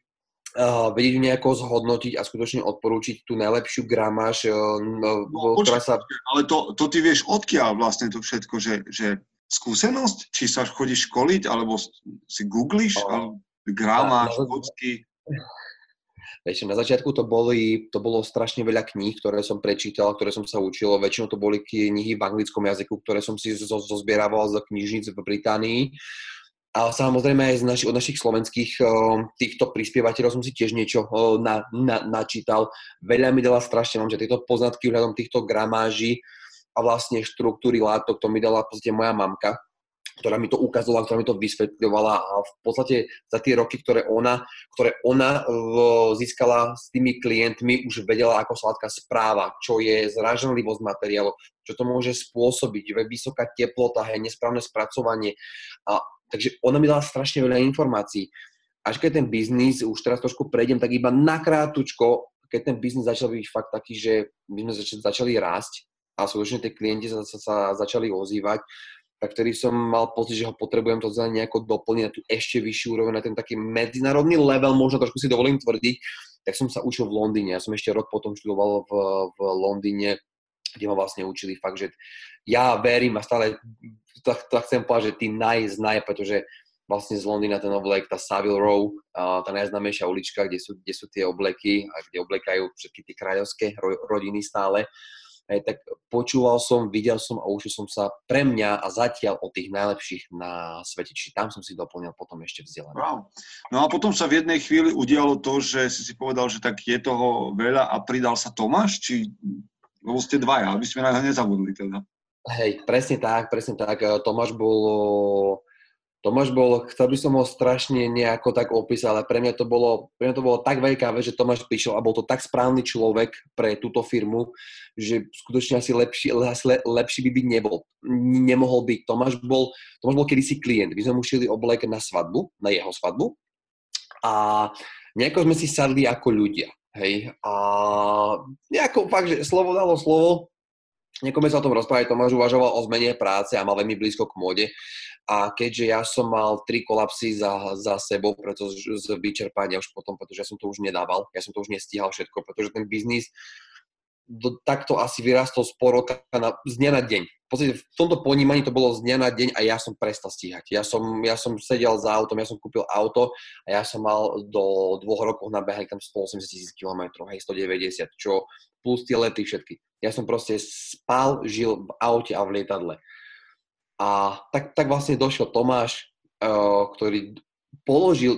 [SPEAKER 2] vedieť ju nejako zhodnotiť a skutočne odporúčiť tú najlepšiu gramáž, uh, no, no, ktorá sa...
[SPEAKER 3] Ale to, to ty vieš odkiaľ vlastne to všetko, že, že skúsenosť? Či sa chodíš školiť, alebo si googliš, oh. alebo gramáž, kocky?
[SPEAKER 2] Vieš, na začiatku to, boli, to bolo strašne veľa kníh, ktoré som prečítal, ktoré som sa učil. Väčšinou to boli knihy v anglickom jazyku, ktoré som si zozbierával zo knižnic v Británii. A samozrejme aj z naši, od našich slovenských uh, týchto prispievateľov som si tiež niečo uh, na, na, načítal. Veľa mi dala strašne, mám, že tieto poznatky ohľadom týchto gramáží a vlastne štruktúry látok, to mi dala v podstate moja mamka. ktorá mi to ukazovala, ktorá mi to vysvetľovala a v podstate za tie roky, ktoré ona, ktoré ona získala s tými klientmi, už vedela, ako látka správa, čo je zraženlivosť materiálu, čo to môže spôsobiť, vysoká teplota, hej, nesprávne spracovanie. A, takže ona mi dala strašne veľa informácií. Až keď ten biznis, už teraz trošku prejdem, tak iba nakrátučko, keď ten biznis začal byť fakt taký, že my sme začali, rásť a skutočne tie klienti sa, sa, sa začali ozývať, tak ktorý som mal pocit, že ho potrebujem to nejako doplniť na tú ešte vyššiu úroveň, na ten taký medzinárodný level, možno trošku si dovolím tvrdiť, tak som sa učil v Londýne. Ja som ešte rok potom študoval v, v Londýne, kde ma vlastne učili fakt, že ja verím a stále to, to chcem povedať, že tí naj, naj, pretože vlastne z Londýna ten oblek, tá Savile Row, tá najznámejšia ulička, kde sú, kde sú tie obleky a kde oblekajú všetky tie kráľovské rodiny stále Hej, tak počúval som, videl som a učil som sa pre mňa a zatiaľ od tých najlepších na svete. Čiže tam som si doplnil potom ešte vzdelanie.
[SPEAKER 3] Wow. No a potom sa v jednej chvíli udialo to, že si si povedal, že tak je toho veľa a pridal sa Tomáš, či lebo ste dvaja, aby sme na nezabudli teda.
[SPEAKER 2] Hej, presne tak, presne tak. Tomáš bol Tomáš bol, chcel by som ho strašne nejako tak opísať, ale pre mňa to bolo, pre mňa to bolo tak veľká vec, že Tomáš prišiel a bol to tak správny človek pre túto firmu, že skutočne asi lepší, asi lepší by byť nebol. Nemohol byť. Tomáš bol, Tomáš bol kedysi klient. My sme mu šili oblek na svadbu, na jeho svadbu a nejako sme si sadli ako ľudia. Hej, a nejako fakt, že slovo dalo slovo, Niekomu sa o tom rozprávať, Tomáš uvažoval o zmene práce a mal veľmi blízko k móde. A keďže ja som mal tri kolapsy za, za sebou, preto z, z vyčerpania už potom, pretože ja som to už nedával, ja som to už nestíhal všetko, pretože ten biznis do, takto asi vyrastol z poroka na, z dňa na deň. V podstate v tomto ponímaní to bolo z dňa na deň a ja som prestal stíhať. Ja som, ja som sedel za autom, ja som kúpil auto a ja som mal do dvoch rokov nabehali tam 180 tisíc km, hej, 190, čo plus tie lety všetky. Ja som proste spal, žil v aute a v lietadle. A tak, tak vlastne došiel Tomáš, uh, ktorý položil,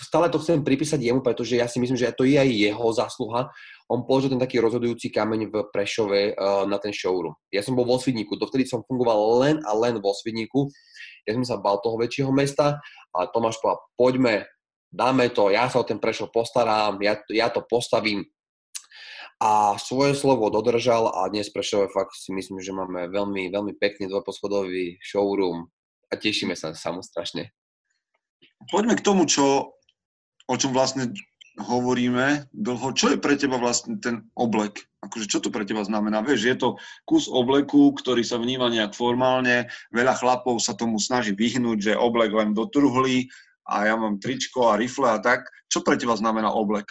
[SPEAKER 2] stále to chcem pripísať jemu, pretože ja si myslím, že to je aj jeho zásluha. On položil ten taký rozhodujúci kameň v Prešove uh, na ten showroom. Ja som bol vo Svidníku, dovtedy som fungoval len a len vo Svidníku. Ja som sa bal toho väčšieho mesta a Tomáš povedal, poďme, dáme to, ja sa o ten Prešov postarám, ja, ja to postavím. A svoje slovo dodržal a dnes Prešove fakt si myslím, že máme veľmi, veľmi pekný dvojposchodový showroom a tešíme sa samu strašne
[SPEAKER 3] poďme k tomu, čo, o čom vlastne hovoríme dlho. Čo je pre teba vlastne ten oblek? Akože čo to pre teba znamená? Vieš, je to kus obleku, ktorý sa vníma nejak formálne, veľa chlapov sa tomu snaží vyhnúť, že oblek len dotrhlý a ja mám tričko a rifle a tak. Čo pre teba znamená oblek?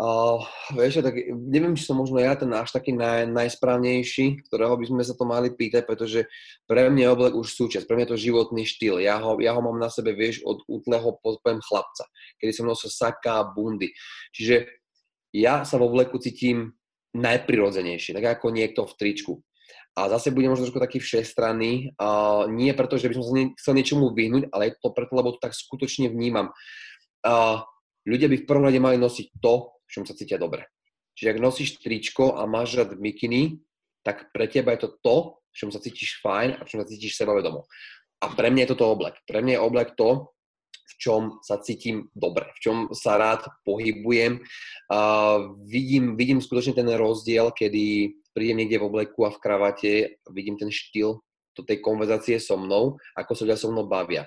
[SPEAKER 2] Uh, vieš, tak neviem, či som možno ja ten až taký naj, najsprávnejší, ktorého by sme sa to mali pýtať, pretože pre mňa je oblek už súčasť, pre mňa je to životný štýl. Ja ho, ja ho mám na sebe, vieš, od útleho poviem chlapca, kedy som nosil saka a bundy. Čiže ja sa vo obleku cítim najprirodzenejšie, tak ako niekto v tričku. A zase budem možno trošku taký všestranný, uh, nie preto, že by som sa ne, chcel niečomu vyhnúť, ale je to preto, lebo to tak skutočne vnímam. Uh, ľudia by v prvom rade mali nosiť to, čom sa cítia dobre. Čiže ak nosíš tričko a máš rád mikiny, tak pre teba je to to, v čom sa cítiš fajn a v čom sa cítiš sebavedomo. A pre mňa je toto oblek. Pre mňa je oblek to, v čom sa cítim dobre, v čom sa rád pohybujem. Uh, vidím, vidím skutočne ten rozdiel, kedy prídem niekde v obleku a v kravate, vidím ten štýl do tej konverzácie so mnou, ako sa ľudia so mnou bavia.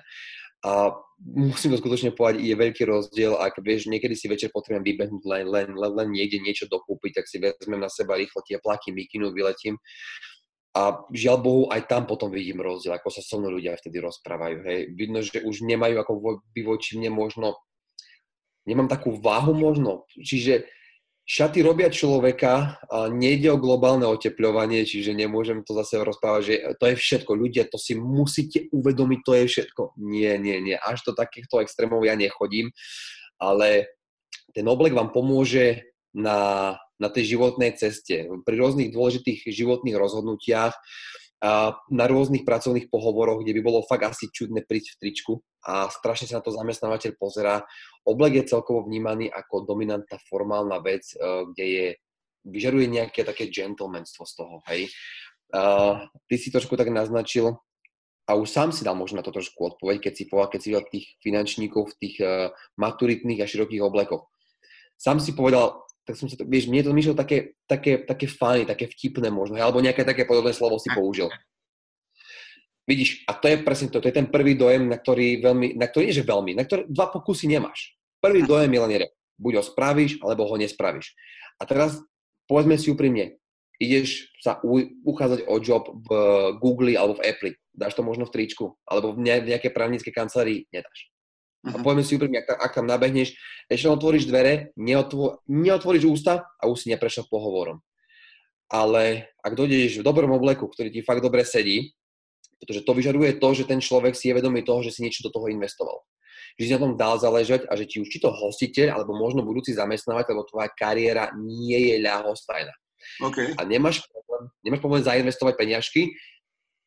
[SPEAKER 2] A musím to skutočne povedať, je veľký rozdiel, ak vieš, niekedy si večer potrebujem vybehnúť len, len, len, len niekde niečo dokúpiť, tak si vezmem na seba rýchlo tie plaky, mikinu, vyletím. A žiaľ Bohu, aj tam potom vidím rozdiel, ako sa so mnou ľudia vtedy rozprávajú. Hej. Vidno, že už nemajú ako voči mne možno, nemám takú váhu možno. Čiže šaty robia človeka, a nejde o globálne otepľovanie, čiže nemôžem to zase rozprávať, že to je všetko. Ľudia, to si musíte uvedomiť, to je všetko. Nie, nie, nie. Až do takýchto extrémov ja nechodím, ale ten oblek vám pomôže na, na tej životnej ceste. Pri rôznych dôležitých životných rozhodnutiach a na rôznych pracovných pohovoroch, kde by bolo fakt asi čudné prísť v tričku a strašne sa na to zamestnávateľ pozerá. Oblek je celkovo vnímaný ako dominantná formálna vec, e, kde je, vyžaruje nejaké také gentlemanstvo z toho, hej. Ty si trošku tak naznačil, a už sám si dal možno na to trošku odpoveď, keď si povedal, keď si tých finančníkov v tých uh, maturitných a širokých oblekoch. Sám si povedal, tak som sa, vieš, mne to myšlo také, také, také fajn, také vtipné možno, alebo nejaké také podobné slovo si použil. Vidíš, a to je presne to, to je ten prvý dojem, na ktorý veľmi, na ktorý nie že veľmi, na ktorý dva pokusy nemáš. Prvý dojem je len jeden. Buď ho spravíš, alebo ho nespravíš. A teraz povedzme si úprimne, ideš sa u, uchádzať o job v Google alebo v Apple. Dáš to možno v tričku, alebo v nejakej právnickej kancelárii, nedáš. A mhm. povedzme si úprimne, ak, ak tam nabehneš, ešte otvoríš dvere, neotvo, neotvoríš ústa a už si neprešiel pohovorom. Ale ak dojdeš v dobrom obleku, ktorý ti fakt dobre sedí, pretože to vyžaduje to, že ten človek si je vedomý toho, že si niečo do toho investoval. Že si na tom dal záležať a že ti už či to hostiteľ, alebo možno budúci zamestnávateľ, lebo tvoja kariéra nie je ľahostajná.
[SPEAKER 3] Okay.
[SPEAKER 2] A nemáš problém, nemáš problém zainvestovať peniažky.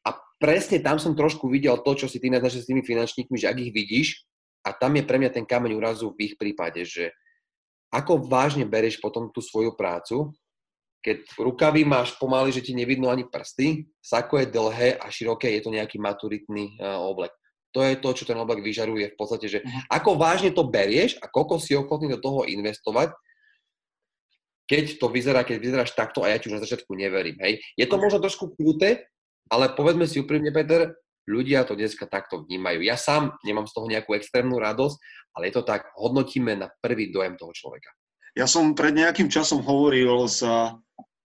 [SPEAKER 2] A presne tam som trošku videl to, čo si ty naznačil s tými finančníkmi, že ak ich vidíš, a tam je pre mňa ten kameň úrazu v ich prípade, že ako vážne bereš potom tú svoju prácu keď rukavy máš pomaly, že ti nevidno ani prsty, sako je dlhé a široké, je to nejaký maturitný uh, oblek. To je to, čo ten oblek vyžaruje v podstate, že uh-huh. ako vážne to berieš a koľko si ochotný do toho investovať, keď to vyzerá, keď vyzeráš takto a ja ti už na začiatku neverím. Hej. Je to možno trošku kruté, ale povedzme si úprimne, Peter, ľudia to dneska takto vnímajú. Ja sám nemám z toho nejakú extrémnu radosť, ale je to tak, hodnotíme na prvý dojem toho človeka.
[SPEAKER 3] Ja som pred nejakým časom hovoril s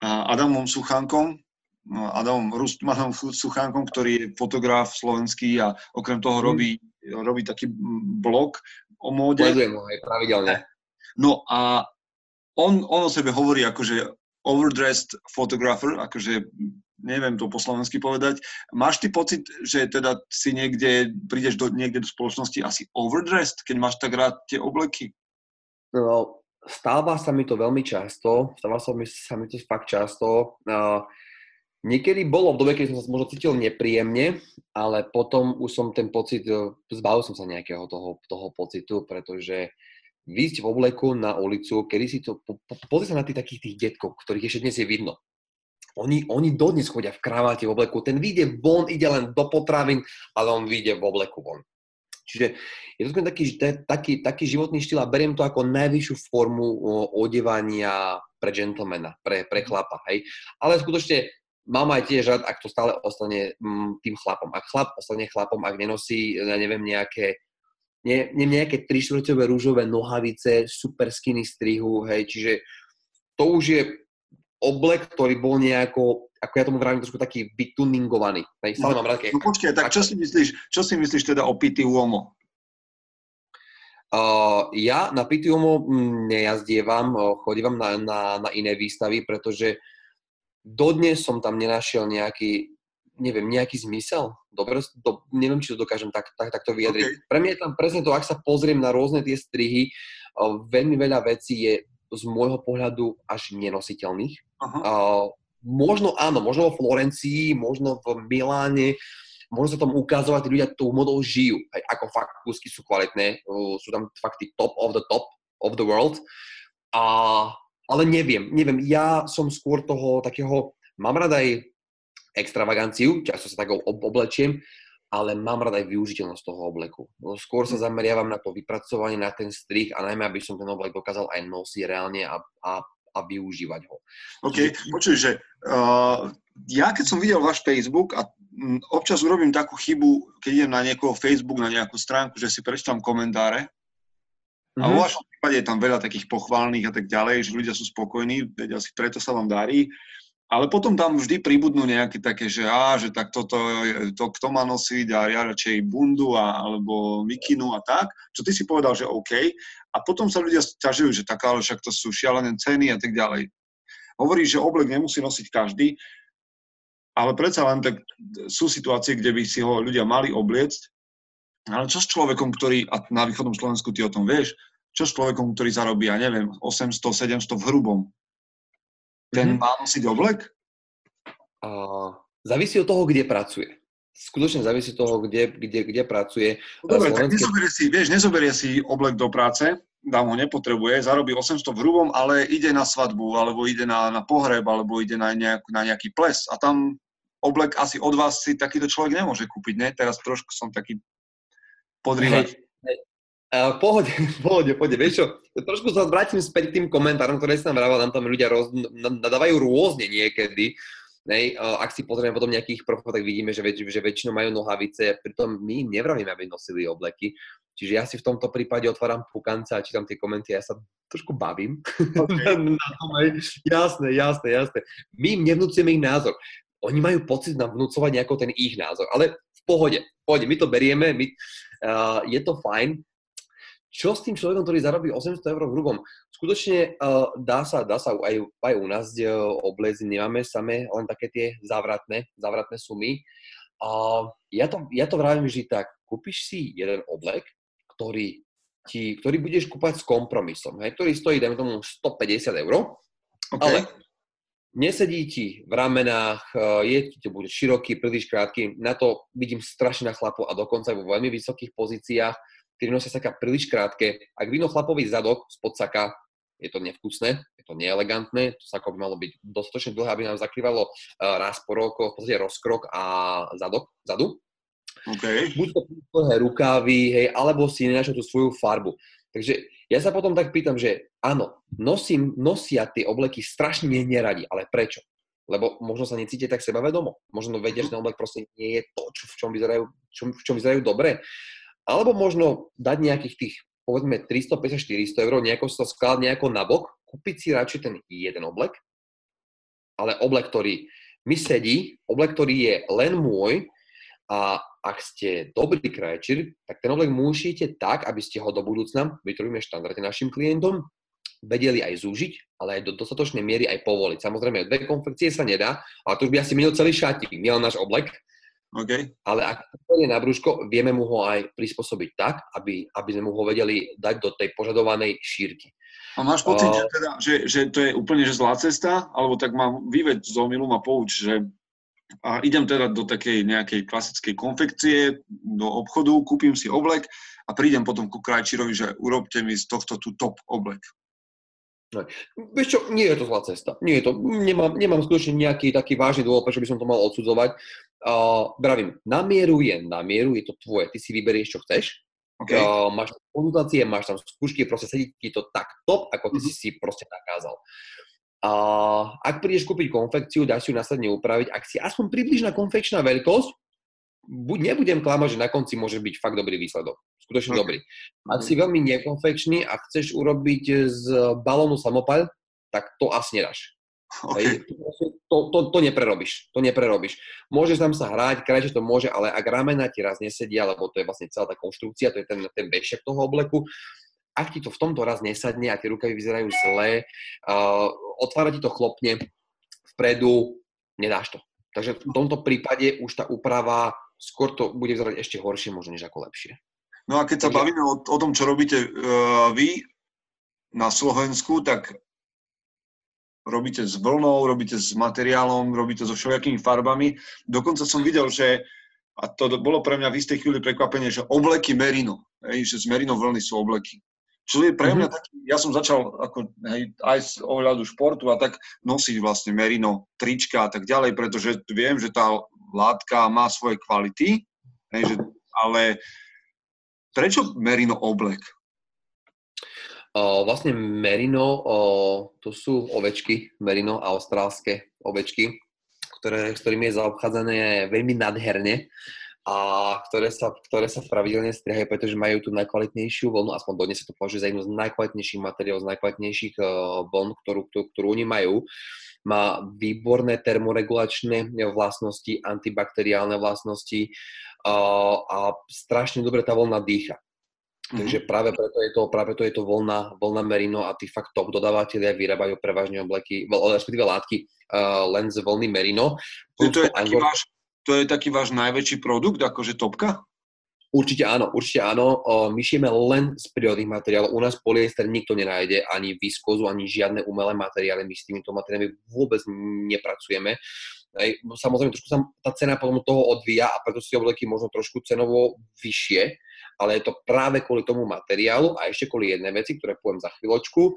[SPEAKER 3] Adamom Suchánkom, no, Adamom Rustmanom Suchánkom, ktorý je fotograf slovenský a okrem toho mhm. robí, robí taký blog o móde.
[SPEAKER 2] Sledujem ho aj pravidelne.
[SPEAKER 3] No a on, on o sebe hovorí akože overdressed photographer, akože neviem to po slovensky povedať. Máš ty pocit, že teda si niekde, prídeš do, niekde do spoločnosti asi overdressed, keď máš tak rád tie obleky?
[SPEAKER 2] No, stáva sa mi to veľmi často, stáva sa mi, sa mi to fakt často. Uh, niekedy bolo v dobe, keď som sa možno cítil nepríjemne, ale potom už som ten pocit, e, zbavil som sa nejakého toho, toho pocitu, pretože výjsť v obleku na ulicu, kedy si to, po, po, pozri sa na tých takých tých detkov, ktorých ešte dnes je vidno. Oni, oni dodnes chodia v kraváte v obleku, ten vyjde von, ide len do potravín, ale on vyjde v obleku von. Čiže je to taký, taký, taký životný štýl a beriem to ako najvyššiu formu odevania pre gentlemana, pre, pre chlapa, hej. Ale skutočne mám aj tiež rád, ak to stále ostane m, tým chlapom. Ak chlap ostane chlapom, ak nenosí, ja neviem, nejaké ne, ne, nejaké trištvrťové rúžové nohavice, super skinny strihu, hej, čiže to už je oblek, ktorý bol nejako ako ja tomu vravím, trošku taký vytuningovaný. Stále
[SPEAKER 3] no, mám rád, no počkaj, tak čo si myslíš, čo si myslíš teda o Pity Uomo?
[SPEAKER 2] Uh, ja na Pity Uomo mm, nejazdievam, uh, chodívam na, na, na iné výstavy, pretože dodnes som tam nenašiel nejaký, neviem, nejaký zmysel. Dobre, do, neviem, či to dokážem tak, tak, takto vyjadriť. Okay. Pre mňa je tam presne to, ak sa pozriem na rôzne tie strihy, uh, veľmi veľa vecí je z môjho pohľadu až nenositeľných. Uh-huh. Uh, možno áno, možno vo Florencii, možno v Miláne, možno sa tam ukazovať, tí ľudia tou modou žijú. Hej, ako fakt kúsky sú kvalitné, sú tam fakt tí top of the top of the world. A, ale neviem, neviem, ja som skôr toho takého, mám rada aj extravaganciu, často sa tak oblečiem, ale mám rada aj využiteľnosť toho obleku. No, skôr sa zameriavam na to vypracovanie, na ten strich a najmä, aby som ten oblek dokázal aj nosiť reálne a, a a využívať ho.
[SPEAKER 3] OK, počuj, že uh, ja keď som videl váš Facebook a m, občas urobím takú chybu, keď idem na niekoho Facebook, na nejakú stránku, že si prečítam komentáre mm-hmm. a vo mhm. vašom prípade je tam veľa takých pochválnych a tak ďalej, že ľudia sú spokojní, vedia si, preto sa vám darí. Ale potom tam vždy pribudnú nejaké také, že á, že tak toto, to kto má nosiť a ja radšej bundu a, alebo mikinu a tak, čo ty si povedal, že OK. A potom sa ľudia ťažujú, že tak, ale však to sú šialené ceny a tak ďalej. Hovorí, že oblek nemusí nosiť každý, ale predsa len tak sú situácie, kde by si ho ľudia mali obliecť. Ale čo s človekom, ktorý, a na východnom Slovensku ty o tom vieš, čo s človekom, ktorý zarobí, ja neviem, 800, 700 v hrubom, ten mm-hmm. má nosiť oblek?
[SPEAKER 2] Uh, závisí od toho, kde pracuje. Skutočne závisí od toho, kde, kde, kde pracuje.
[SPEAKER 3] Dobre, Slovenské... tak nezoberie si, vieš, nezoberie si oblek do práce, dám ho nepotrebuje, zarobí 800 v hrubom, ale ide na svadbu, alebo ide na, na pohreb, alebo ide na, nejak, na nejaký ples a tam oblek asi od vás si takýto človek nemôže kúpiť, ne? Teraz trošku som taký podrývač.
[SPEAKER 2] Uh, pohode, pohode, pohode. Vieš čo, trošku sa vrátim späť k tým komentárom, ktoré si tam vrával, nám tam ľudia roz, nadávajú rôzne niekedy. Nej, uh, ak si pozrieme potom nejakých profov, tak vidíme, že, väč, že väčšinou majú nohavice, pritom my im nevravíme, aby nosili obleky. Čiže ja si v tomto prípade otváram pukanca a čítam tie komenty a ja sa trošku bavím. Okay. jasné, jasné, jasné. My im nevnúcujeme ich názor. Oni majú pocit nám vnúcovať nejako ten ich názor, ale v pohode, v pohode, my to berieme, my, uh, je to fajn. Čo s tým človekom, ktorý zarobí 800 eur v hrubom? Skutočne uh, dá sa, dá sa aj, aj u nás uh, oblezy, nemáme samé len také tie závratné, závratné sumy. Uh, ja, to, ja to vravím vždy tak, kúpiš si jeden oblek, ktorý, ti, ktorý budeš kúpať s kompromisom, hej, ktorý stojí, dajme tomu, 150 eur, okay. ale nesedí ti v ramenách, eh, je ti bude široký, príliš krátky, na to vidím strašne na chlapov a dokonca aj vo veľmi vysokých pozíciách, ktorí nosia saka príliš krátke. Ak vidno chlapový zadok spod saka, je to nevkusné, je to neelegantné, to sako by malo byť dostatočne dlhé, aby nám zakrývalo uh, raz po roko, v podstate rozkrok a zadok, zadu.
[SPEAKER 3] Okay.
[SPEAKER 2] Buď to dlhé rukávy, hej, alebo si nenašiel tú svoju farbu. Takže ja sa potom tak pýtam, že áno, nosím, nosia tie obleky strašne neradi, ale prečo? Lebo možno sa necíte tak sebavedomo. Možno vedia, že ten oblek proste nie je to, čo, v, čom vyzerajú, čo, v čom vyzerajú dobre. Alebo možno dať nejakých tých, povedzme, 350-400 eur, nejako sa skladať nejako nabok, kúpiť si radšej ten jeden oblek, ale oblek, ktorý mi sedí, oblek, ktorý je len môj a ak ste dobrý krajčír, tak ten oblek musíte tak, aby ste ho do budúcna, my to robíme štandardne našim klientom, vedeli aj zúžiť, ale aj do dostatočnej miery aj povoliť. Samozrejme, dve konfekcie sa nedá, ale to už by asi minul celý šatík, nielen náš oblek.
[SPEAKER 3] Okay.
[SPEAKER 2] Ale ak je na brúško, vieme mu ho aj prispôsobiť tak, aby, aby sme mu ho vedeli dať do tej požadovanej šírky.
[SPEAKER 3] A máš pocit, uh, že, teda, že, že to je úplne že zlá cesta? Alebo tak mám, vyveď z omilu ma pouč, že a idem teda do takej nejakej klasickej konfekcie, do obchodu, kúpim si oblek a prídem potom ku krajčírovi, že urobte mi z tohto tu top oblek.
[SPEAKER 2] No, vieš čo, nie je to zlá cesta. Nie je to, nemám, nemám skutočne nejaký taký vážny dôvod, prečo by som to mal odsudzovať. Uh, bravím, na mieru je na mieru, je to tvoje, ty si vyberieš, čo chceš. Okay. Uh, máš tam konzultácie, máš tam skúšky, proste sedí ti to tak top, ako ty mm-hmm. si si proste nakázal. A ak prídeš kúpiť konfekciu, dáš si ju následne upraviť. Ak si aspoň približná konfekčná veľkosť, buď nebudem klamať, že na konci môže byť fakt dobrý výsledok. Skutočne okay. dobrý. Ak si veľmi nekonfekčný a chceš urobiť z balónu samopal, tak to asi nedáš. Okay. To, to, to neprerobíš. To neprerobíš. Môžeš tam sa hrať, krajšie to môže, ale ak ramena ti raz nesedia, lebo to je vlastne celá tá konštrukcia, to je ten, ten bešiak toho obleku, ak ti to v tomto raz nesadne a tie rukavy vyzerajú zle, uh, otvára ti to chlopne vpredu, nedáš to. Takže v tomto prípade už tá úprava skôr to bude vyzerať ešte horšie možno než ako lepšie.
[SPEAKER 3] No a keď sa Takže... bavíme o, o tom, čo robíte uh, vy na Slovensku, tak robíte s vlnou, robíte s materiálom, robíte so všelijakými farbami. Dokonca som videl, že a to bolo pre mňa v istej chvíli prekvapenie, že obleky merino, hej, že z merino vlny sú obleky. Čo je pre mňa mhm. taký, ja som začal ako, hej, aj z ohľadu športu a tak nosiť vlastne merino, trička a tak ďalej, pretože viem, že tá látka má svoje kvality, hej, že, ale prečo merino oblek?
[SPEAKER 2] Vlastne merino, to sú ovečky, merino austrálske ovečky, ktoré, s ktorými je zaobchádzané veľmi nadherne a ktoré sa, ktoré sa pravidelne strihajú, pretože majú tú najkvalitnejšiu vlnu, aspoň dodnes sa to považuje za jednu z najkvalitnejších materiálov, z najkvalitnejších uh, vln, ktorú, ktorú, ktorú oni majú. Má výborné termoregulačné vlastnosti, antibakteriálne vlastnosti uh, a strašne dobre tá vlna dýcha. Mm-hmm. Takže práve preto je to, práve preto je to voľná, voľná merino a tí fakt top dodávateľia vyrábajú prevažne obleky, respektíve látky uh, len z voľny merino.
[SPEAKER 3] To, to je taký váš to je taký váš najväčší produkt, akože topka?
[SPEAKER 2] Určite áno, určite áno. My šieme len z prírodných materiálov. U nás polyester nikto nenájde, ani viskozu, ani žiadne umelé materiály. My s týmito materiálmi vôbec nepracujeme. Samozrejme, trošku sa tá cena potom toho odvíja a preto si obleky možno trošku cenovo vyššie, ale je to práve kvôli tomu materiálu a ešte kvôli jednej veci, ktoré poviem za chvíľočku.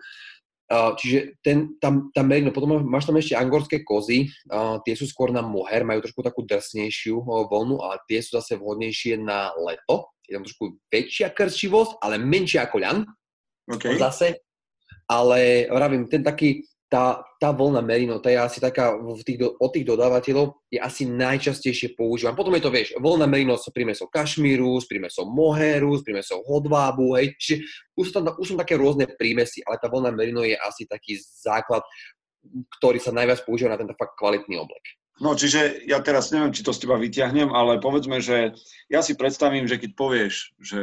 [SPEAKER 2] čiže ten, tam, tam merino, potom máš tam ešte angorské kozy, uh, tie sú skôr na moher, majú trošku takú drsnejšiu uh, voľnu, ale tie sú zase vhodnejšie na leto. Je tam trošku väčšia krčivosť, ale menšia ako ľan.
[SPEAKER 3] Okay.
[SPEAKER 2] Zase. Ale vravím, ten taký, tá, tá voľna merino, tá je asi taká v tých, od tých dodávateľov je asi najčastejšie používam. Potom je to, vieš, voľna merino s prímesou kašmíru, s prímesou moheru, s prímesou hodvábu, hej, čiže už sú, tam, už sú také rôzne prímesy, ale tá voľna merino je asi taký základ, ktorý sa najviac používa na tento fakt kvalitný oblek.
[SPEAKER 3] No, čiže ja teraz neviem, či to z teba vyťahnem, ale povedzme, že ja si predstavím, že keď povieš, že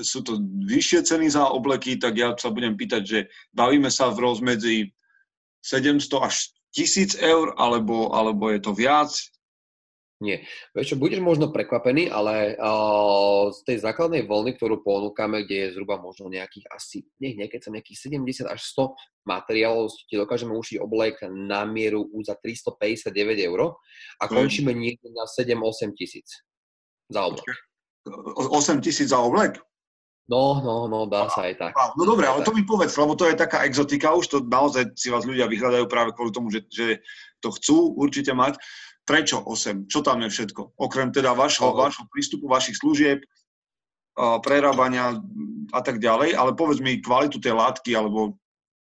[SPEAKER 3] sú to vyššie ceny za obleky, tak ja sa budem pýtať, že bavíme sa v rozmedzi 700 až 1000 eur, alebo, alebo je to viac?
[SPEAKER 2] Nie. Vieš čo, budeš možno prekvapený, ale uh, z tej základnej voľny, ktorú ponúkame, kde je zhruba možno nejakých asi, nech niekedy sa nejakých 70 až 100 materiálov, ti dokážeme ušiť oblek na mieru už za 359 eur a končíme niekde na 7-8 tisíc za oblek.
[SPEAKER 3] 8 tisíc za oblek?
[SPEAKER 2] No, no, no, dá sa aj tak.
[SPEAKER 3] No dobre, ale to mi povedz, lebo to je taká exotika, už to naozaj si vás ľudia vyhľadajú práve kvôli tomu, že, že to chcú určite mať. Prečo 8? Čo tam je všetko? Okrem teda vašho, no. vašho prístupu, vašich služieb, prerábania a tak ďalej, ale povedz mi kvalitu tej látky, alebo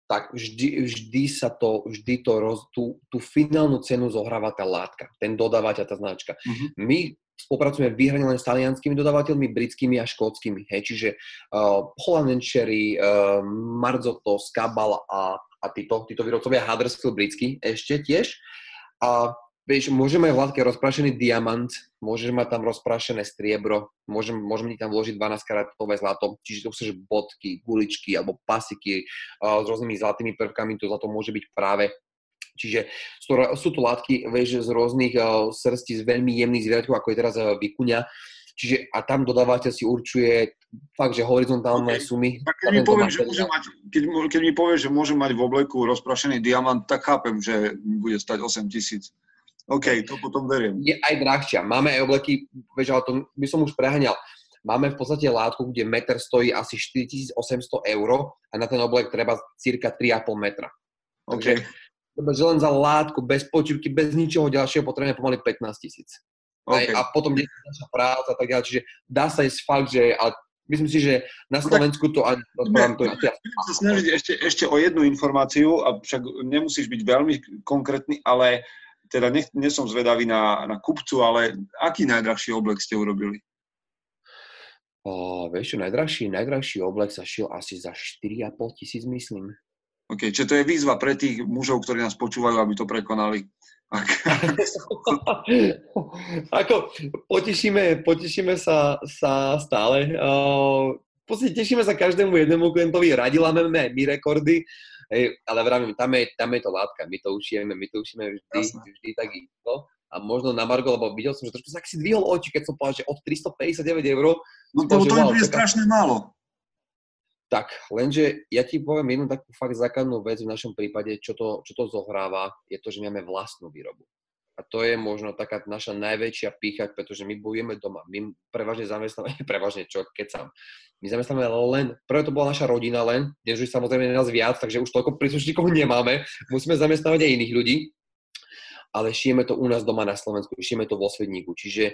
[SPEAKER 2] tak vždy, vždy sa to, vždy to roz, tú, tú finálnu cenu zohráva tá látka, ten dodávateľ, tá značka. Mm-hmm. My spolupracujeme vyhrane len s talianskými dodávateľmi, britskými a škótskymi. Hej. Čiže uh, Holland Cherry, uh, Marzotto, Skabal a, a títo, títo výrobcovia Huddersfield britský ešte tiež. A vieš, môžeme v látke rozprašený diamant, môžeme mať tam rozprašené striebro, môžeme, môžeme tam vložiť 12 karatové zlato, čiže to chceš bodky, guličky alebo pasiky uh, s rôznymi zlatými prvkami, to zlato môže byť práve Čiže sú, sú to látky vieš, z rôznych uh, srstí, z veľmi jemných zvieratkov, ako je teraz uh, vikuňa. Čiže a tam dodávateľ si určuje fakt, že horizontálne okay. sumy.
[SPEAKER 3] Tak keď, mi poviem, že môže mať, keď, keď mi povie, že môže mať v obleku rozprašený diamant, tak chápem, že bude stať 8 tisíc. OK, to potom veriem.
[SPEAKER 2] Je aj drahšia. Máme aj obleky, vieš, ale to by som už preháňal. Máme v podstate látku, kde meter stojí asi 4800 eur a na ten oblek treba cirka 3,5 metra. Okay. Takže že len za látku, bez počívky, bez ničoho ďalšieho potrebujeme pomaly 15 tisíc. Okay. A potom je naša práca a tak ďalej. Čiže dá sa ísť fakt, že a myslím si, že na no Slovensku to ani
[SPEAKER 3] to je. Budem sa snažiť ešte, ešte o jednu informáciu, a však nemusíš byť veľmi konkrétny, ale teda nie, nie som zvedavý na, na kupcu, ale aký najdrahší oblek ste urobili?
[SPEAKER 2] O, vieš čo, najdrahší, najdrahší oblek sa šiel asi za 4,5 tisíc, myslím.
[SPEAKER 3] OK, čiže to je výzva pre tých mužov, ktorí nás počúvajú, aby to prekonali.
[SPEAKER 2] Ako, potešíme, potešíme sa, sa stále. v podstate tešíme sa každému jednému klientovi, radi lámeme my rekordy, ale vravím, tam je, tam je to látka, my to ušijeme, my to ušíme vždy, Jasne. vždy tak isto. A možno na Margo, lebo videl som, že trošku sa si dvihol oči, keď som povedal, že od 359 eur.
[SPEAKER 3] No to, to, to je strašne málo.
[SPEAKER 2] Tak, lenže ja ti poviem jednu takú fakt základnú vec v našom prípade, čo to, čo to zohráva, je to, že máme vlastnú výrobu. A to je možno taká naša najväčšia pícha, pretože my bojujeme doma. My prevažne zamestnávame, prevažne čo, keď sám. My zamestnávame len, prvé to bola naša rodina len, dnes už samozrejme nás viac, takže už toľko príslušníkov nemáme. Musíme zamestnávať aj iných ľudí ale šijeme to u nás doma na Slovensku, šijeme to vo Svedníku. Čiže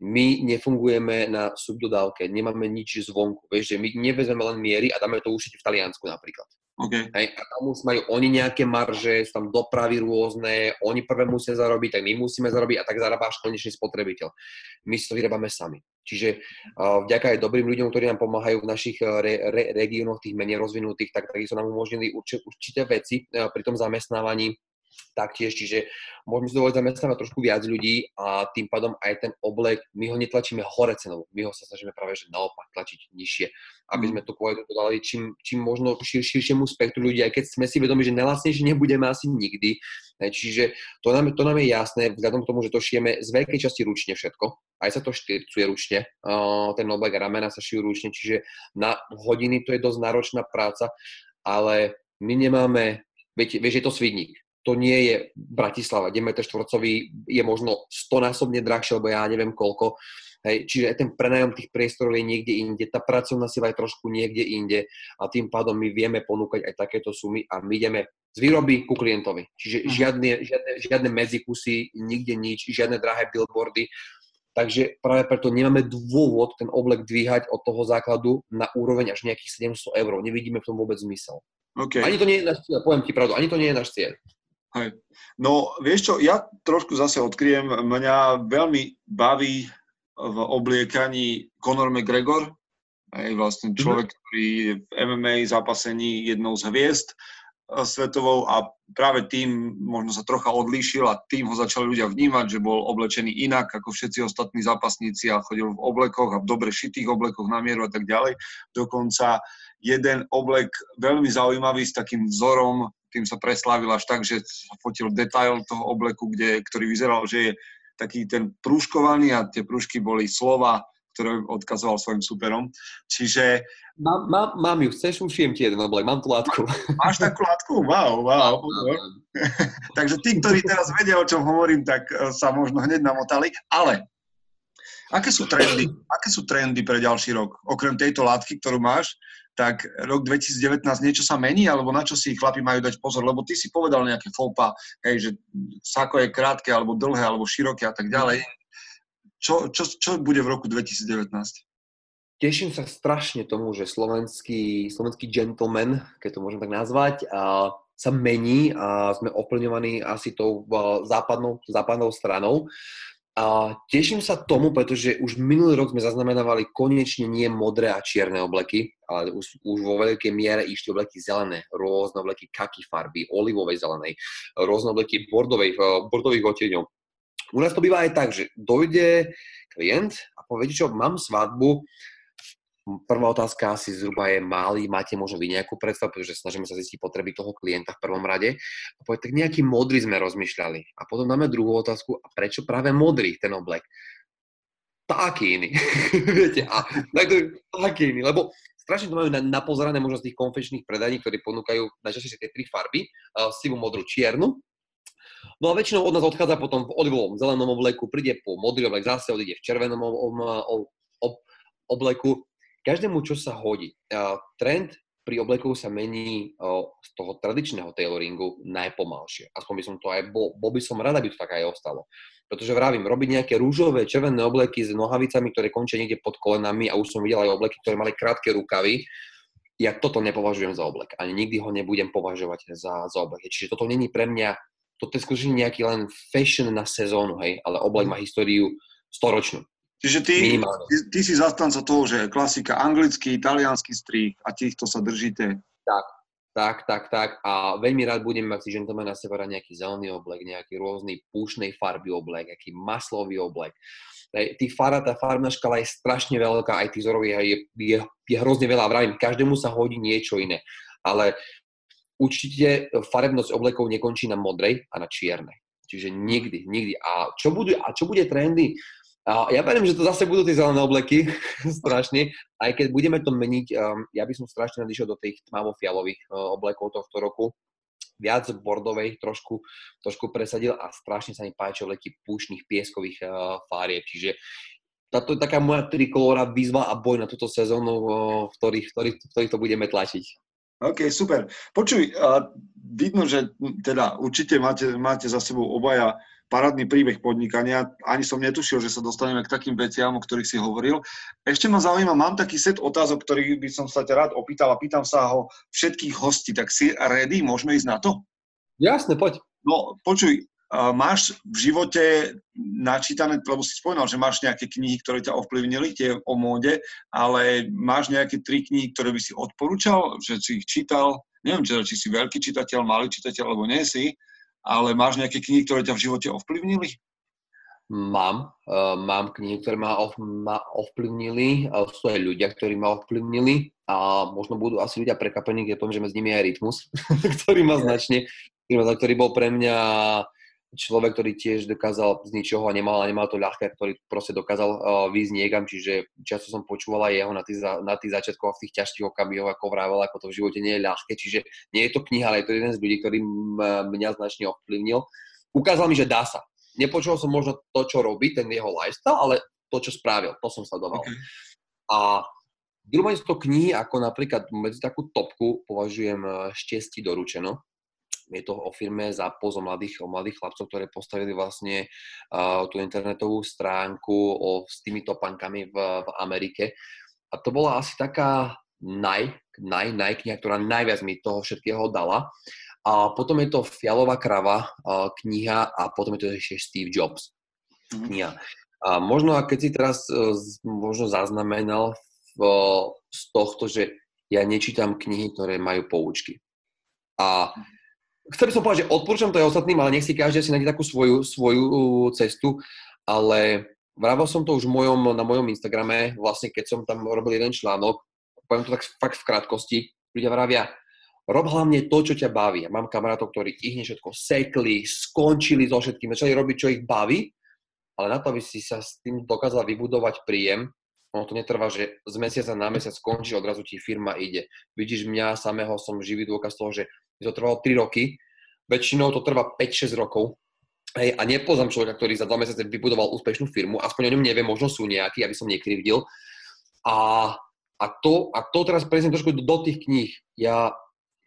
[SPEAKER 2] my nefungujeme na subdodávke, nemáme nič zvonku. Vieš, že my nevezmeme len miery a dáme to ušiť v Taliansku napríklad.
[SPEAKER 3] Okay.
[SPEAKER 2] Hej, a tam už majú oni nejaké marže, sú tam dopravy rôzne, oni prvé musia zarobiť, tak my musíme zarobiť a tak zarábáš konečný spotrebiteľ. My si to vyrábame sami. Čiže uh, vďaka aj dobrým ľuďom, ktorí nám pomáhajú v našich re, re, regiónoch, tých menej rozvinutých, tak takisto nám umožnili určite, určité veci uh, pri tom zamestnávaní taktiež, čiže môžeme si dovoliť zamestnávať trošku viac ľudí a tým pádom aj ten oblek, my ho netlačíme hore cenou, my ho sa snažíme práve že naopak tlačiť nižšie, aby mhm. sme to kvalitu dodali čím, čím možno šir, širšiemu spektru ľudí, aj keď sme si vedomi, že najlacnejšie nebudeme asi nikdy. Čiže to nám, to nám je jasné, vzhľadom k tomu, že to šijeme z veľkej časti ručne všetko, aj sa to štyrcuje ručne, ten oblek ramena sa šijú ručne, čiže na hodiny to je dosť náročná práca, ale my nemáme, viete, vieš, je to svidník to nie je Bratislava, kde metr štvorcový je možno stonásobne drahšie, lebo ja neviem koľko. Hej, čiže ten prenajom tých priestorov je niekde inde, tá pracovná sila je trošku niekde inde a tým pádom my vieme ponúkať aj takéto sumy a my ideme z výroby ku klientovi. Čiže mm. žiadne, žiadne, žiadne medzikusy, nikde nič, žiadne drahé billboardy. Takže práve preto nemáme dôvod ten oblek dvíhať od toho základu na úroveň až nejakých 700 eur. Nevidíme v tom vôbec zmysel.
[SPEAKER 3] Okay.
[SPEAKER 2] Ani to nie je náš cieľ, poviem ti pravdu, ani to nie je náš cieľ.
[SPEAKER 3] Hej. No, vieš čo, ja trošku zase odkryjem, mňa veľmi baví v obliekaní Conor McGregor, hej, vlastne mhm. človek, mm-hmm. ktorý je v MMA zápasení jednou z hviezd eh, svetovou a práve tým možno sa trocha odlíšil a tým ho začali ľudia vnímať, že bol oblečený inak ako všetci ostatní zápasníci a chodil v oblekoch a v dobre šitých oblekoch na mieru a tak ďalej. Dokonca jeden oblek veľmi zaujímavý s takým vzorom, tým sa preslávil až tak, že fotil detail toho obleku, kde, ktorý vyzeral, že je taký ten prúškovaný a tie prúšky boli slova, ktoré odkazoval svojim superom. Čiže...
[SPEAKER 2] Mám, mám, mám ju, chceš, ušijem ti jeden oblek, mám tú látku.
[SPEAKER 3] Máš takú látku? Wow, wow. Takže tí, ktorí teraz vedia, o čom hovorím, tak e, sa možno hneď namotali. Ale aké sú trendy? Aké sú trendy pre ďalší rok? Okrem tejto látky, ktorú máš, tak rok 2019 niečo sa mení, alebo na čo si chlapi majú dať pozor? Lebo ty si povedal nejaké fopa, hej, že sako je krátke, alebo dlhé, alebo široké a tak ďalej. Čo, čo, čo bude v roku 2019?
[SPEAKER 2] Teším sa strašne tomu, že slovenský, slovenský gentleman, keď to môžem tak nazvať, a sa mení a sme ovplyvňovaní asi tou západnou, západnou stranou. A teším sa tomu, pretože už minulý rok sme zaznamenávali konečne nie modré a čierne obleky, ale už, už vo veľkej miere išli obleky zelené, rôzne obleky kaky farby, olivovej zelenej, rôzne obleky bordovej, eh, bordových oteňov. U nás to býva aj tak, že dojde klient a povie, čo mám svadbu, Prvá otázka asi zhruba je malý, máte možno vy nejakú predstavu, pretože snažíme sa zistiť potreby toho klienta v prvom rade. A povedať, tak nejaký modrý sme rozmýšľali. A potom dáme druhú otázku, a prečo práve modrý ten oblek? Taký iný. Viete, a taký iný, lebo strašne to majú napozerané možno z tých konfečných predaní, ktorí ponúkajú najčastejšie tie tri farby, uh, sivú, modrú, čiernu. No a väčšinou od nás odchádza potom v olivovom zelenom obleku, príde po modrý oblek, zase odíde v červenom obleku každému, čo sa hodí. Trend pri oblekoch sa mení z toho tradičného tailoringu najpomalšie. Aspoň by som to aj bol, bol by som rada, aby to tak aj ostalo. Pretože vravím, robiť nejaké rúžové, červené obleky s nohavicami, ktoré končia niekde pod kolenami a už som videl aj obleky, ktoré mali krátke rukavy, ja toto nepovažujem za oblek. Ani nikdy ho nebudem považovať za, za oblek. Čiže toto není pre mňa, toto je skutočne nejaký len fashion na sezónu, hej, ale oblek má históriu storočnú.
[SPEAKER 3] Čiže ty, ty, ty si zastanca toho, že klasika anglický, italianský strih a týchto sa držíte.
[SPEAKER 2] Tak, tak, tak, tak. A veľmi rád budem mať si gentleman na seba nejaký zelený oblek, nejaký rôzny púšnej farby oblek, nejaký maslový oblek. Tých fara, tá farbná škala je strašne veľká, aj tých vzorov je, je, je, je hrozne veľa. Vravím, každému sa hodí niečo iné. Ale určite farebnosť oblekov nekončí na modrej a na čiernej. Čiže nikdy, nikdy. A čo bude, a čo bude trendy? A ja verím, že to zase budú tie zelené obleky, strašne, aj keď budeme to meniť, um, ja by som strašne nadišiel do tých tmavo-fialových uh, oblekov tohto roku, viac bordovej trošku, trošku presadil a strašne sa mi páči obleky púšnych pieskových uh, fárieb, čiže táto je taká moja trikolóra výzva a boj na túto sezónu, uh, v ktorých, ktorých, v ktorých to budeme tlačiť.
[SPEAKER 3] OK, super. Počuj, uh, vidno, že teda určite máte, máte za sebou obaja parádny príbeh podnikania. Ani som netušil, že sa dostaneme k takým veciam, o ktorých si hovoril. Ešte ma zaujíma, mám taký set otázok, ktorý by som sa ťa rád opýtal a pýtam sa ho všetkých hostí. Tak si ready? Môžeme ísť na to?
[SPEAKER 2] Jasne, poď.
[SPEAKER 3] No, počuj, máš v živote načítané, lebo si spomínal, že máš nejaké knihy, ktoré ťa ovplyvnili, tie o móde, ale máš nejaké tri knihy, ktoré by si odporúčal, že si ich čítal, neviem, či si veľký čitateľ, malý čitateľ, alebo nie si, ale máš nejaké knihy, ktoré ťa v živote ovplyvnili?
[SPEAKER 2] Mám. Uh, mám knihy, ktoré ma, ov, ma ovplyvnili. Uh, sú aj ľudia, ktorí ma ovplyvnili a možno budú asi ľudia prekvapení, keď poviem, že medzi nimi je aj rytmus, ktorý ma značne, ktorý bol pre mňa človek, ktorý tiež dokázal z ničoho a nemal, a nemal to ľahké, ktorý proste dokázal uh, výjsť niekam, čiže často som počúvala jeho na tých, na tých začiatkoch, v tých ťažkých okamihoch, ako vrával, ako to v živote nie je ľahké, čiže nie je to kniha, ale je to jeden z ľudí, ktorý mňa značne ovplyvnil. Ukázal mi, že dá sa. Nepočul som možno to, čo robí, ten jeho lifestyle, ale to, čo spravil, to som sledoval. Okay. A druhé to knihy, ako napríklad medzi takú topku považujem eh, Štiesti doručeno. Je to o firme Zapoz o mladých, o mladých chlapcov, ktoré postavili vlastne uh, tú internetovú stránku o, s tými topankami v, v Amerike. A to bola asi taká naj, naj, naj kniha, ktorá najviac mi toho všetkého dala. A potom je to Fialová krava uh, kniha a potom je to ešte Steve Jobs mhm. kniha. A možno, keď si teraz uh, možno zaznamenal v, z tohto, že ja nečítam knihy, ktoré majú poučky. A chcel by som povedať, že odporúčam to aj ostatným, ale nech si každý si nájde takú svoju, svoju cestu, ale vravel som to už mojom, na mojom Instagrame, vlastne keď som tam robil jeden článok, poviem to tak fakt v krátkosti, ľudia vravia, rob hlavne to, čo ťa baví. Ja mám kamarátov, ktorí ich všetko sekli, skončili so všetkým, začali robiť, čo ich baví, ale na to, aby si sa s tým dokázal vybudovať príjem, ono to netrvá, že z mesiaca na mesiac skončí, odrazu ti firma ide. Vidíš mňa samého, som živý dôkaz toho, že mi to trvalo 3 roky, väčšinou to trvá 5-6 rokov. Hej, a nepoznám človeka, ktorý za 2 mesiace vybudoval úspešnú firmu, aspoň o ňom neviem, možno sú nejakí, aby som nekrivdil. A, a, to, a to teraz presne trošku do, do tých kníh. Ja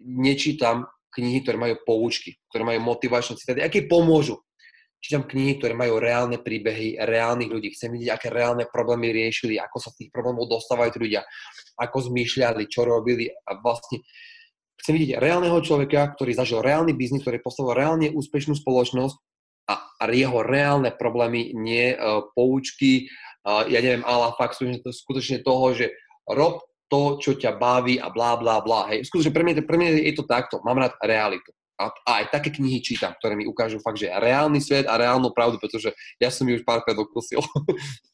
[SPEAKER 2] nečítam knihy, ktoré majú poučky, ktoré majú motivačné citáty, aké pomôžu. Čítam knihy, ktoré majú reálne príbehy reálnych ľudí. Chcem vidieť, aké reálne problémy riešili, ako sa tých problémov dostávajú ľudia, ako zmýšľali, čo robili a vlastne Chcem vidieť reálneho človeka, ktorý zažil reálny biznis, ktorý postavil reálne úspešnú spoločnosť a, jeho reálne problémy, nie uh, poučky, uh, ja neviem, ale fakt skutočne toho, že rob to, čo ťa baví a blá, blá, blá. Hej. Skutočne pre mňa, pre mňa je to takto. Mám rád realitu. A, a aj také knihy čítam, ktoré mi ukážu fakt, že reálny svet a reálnu pravdu, pretože ja som ju už párkrát dokusil.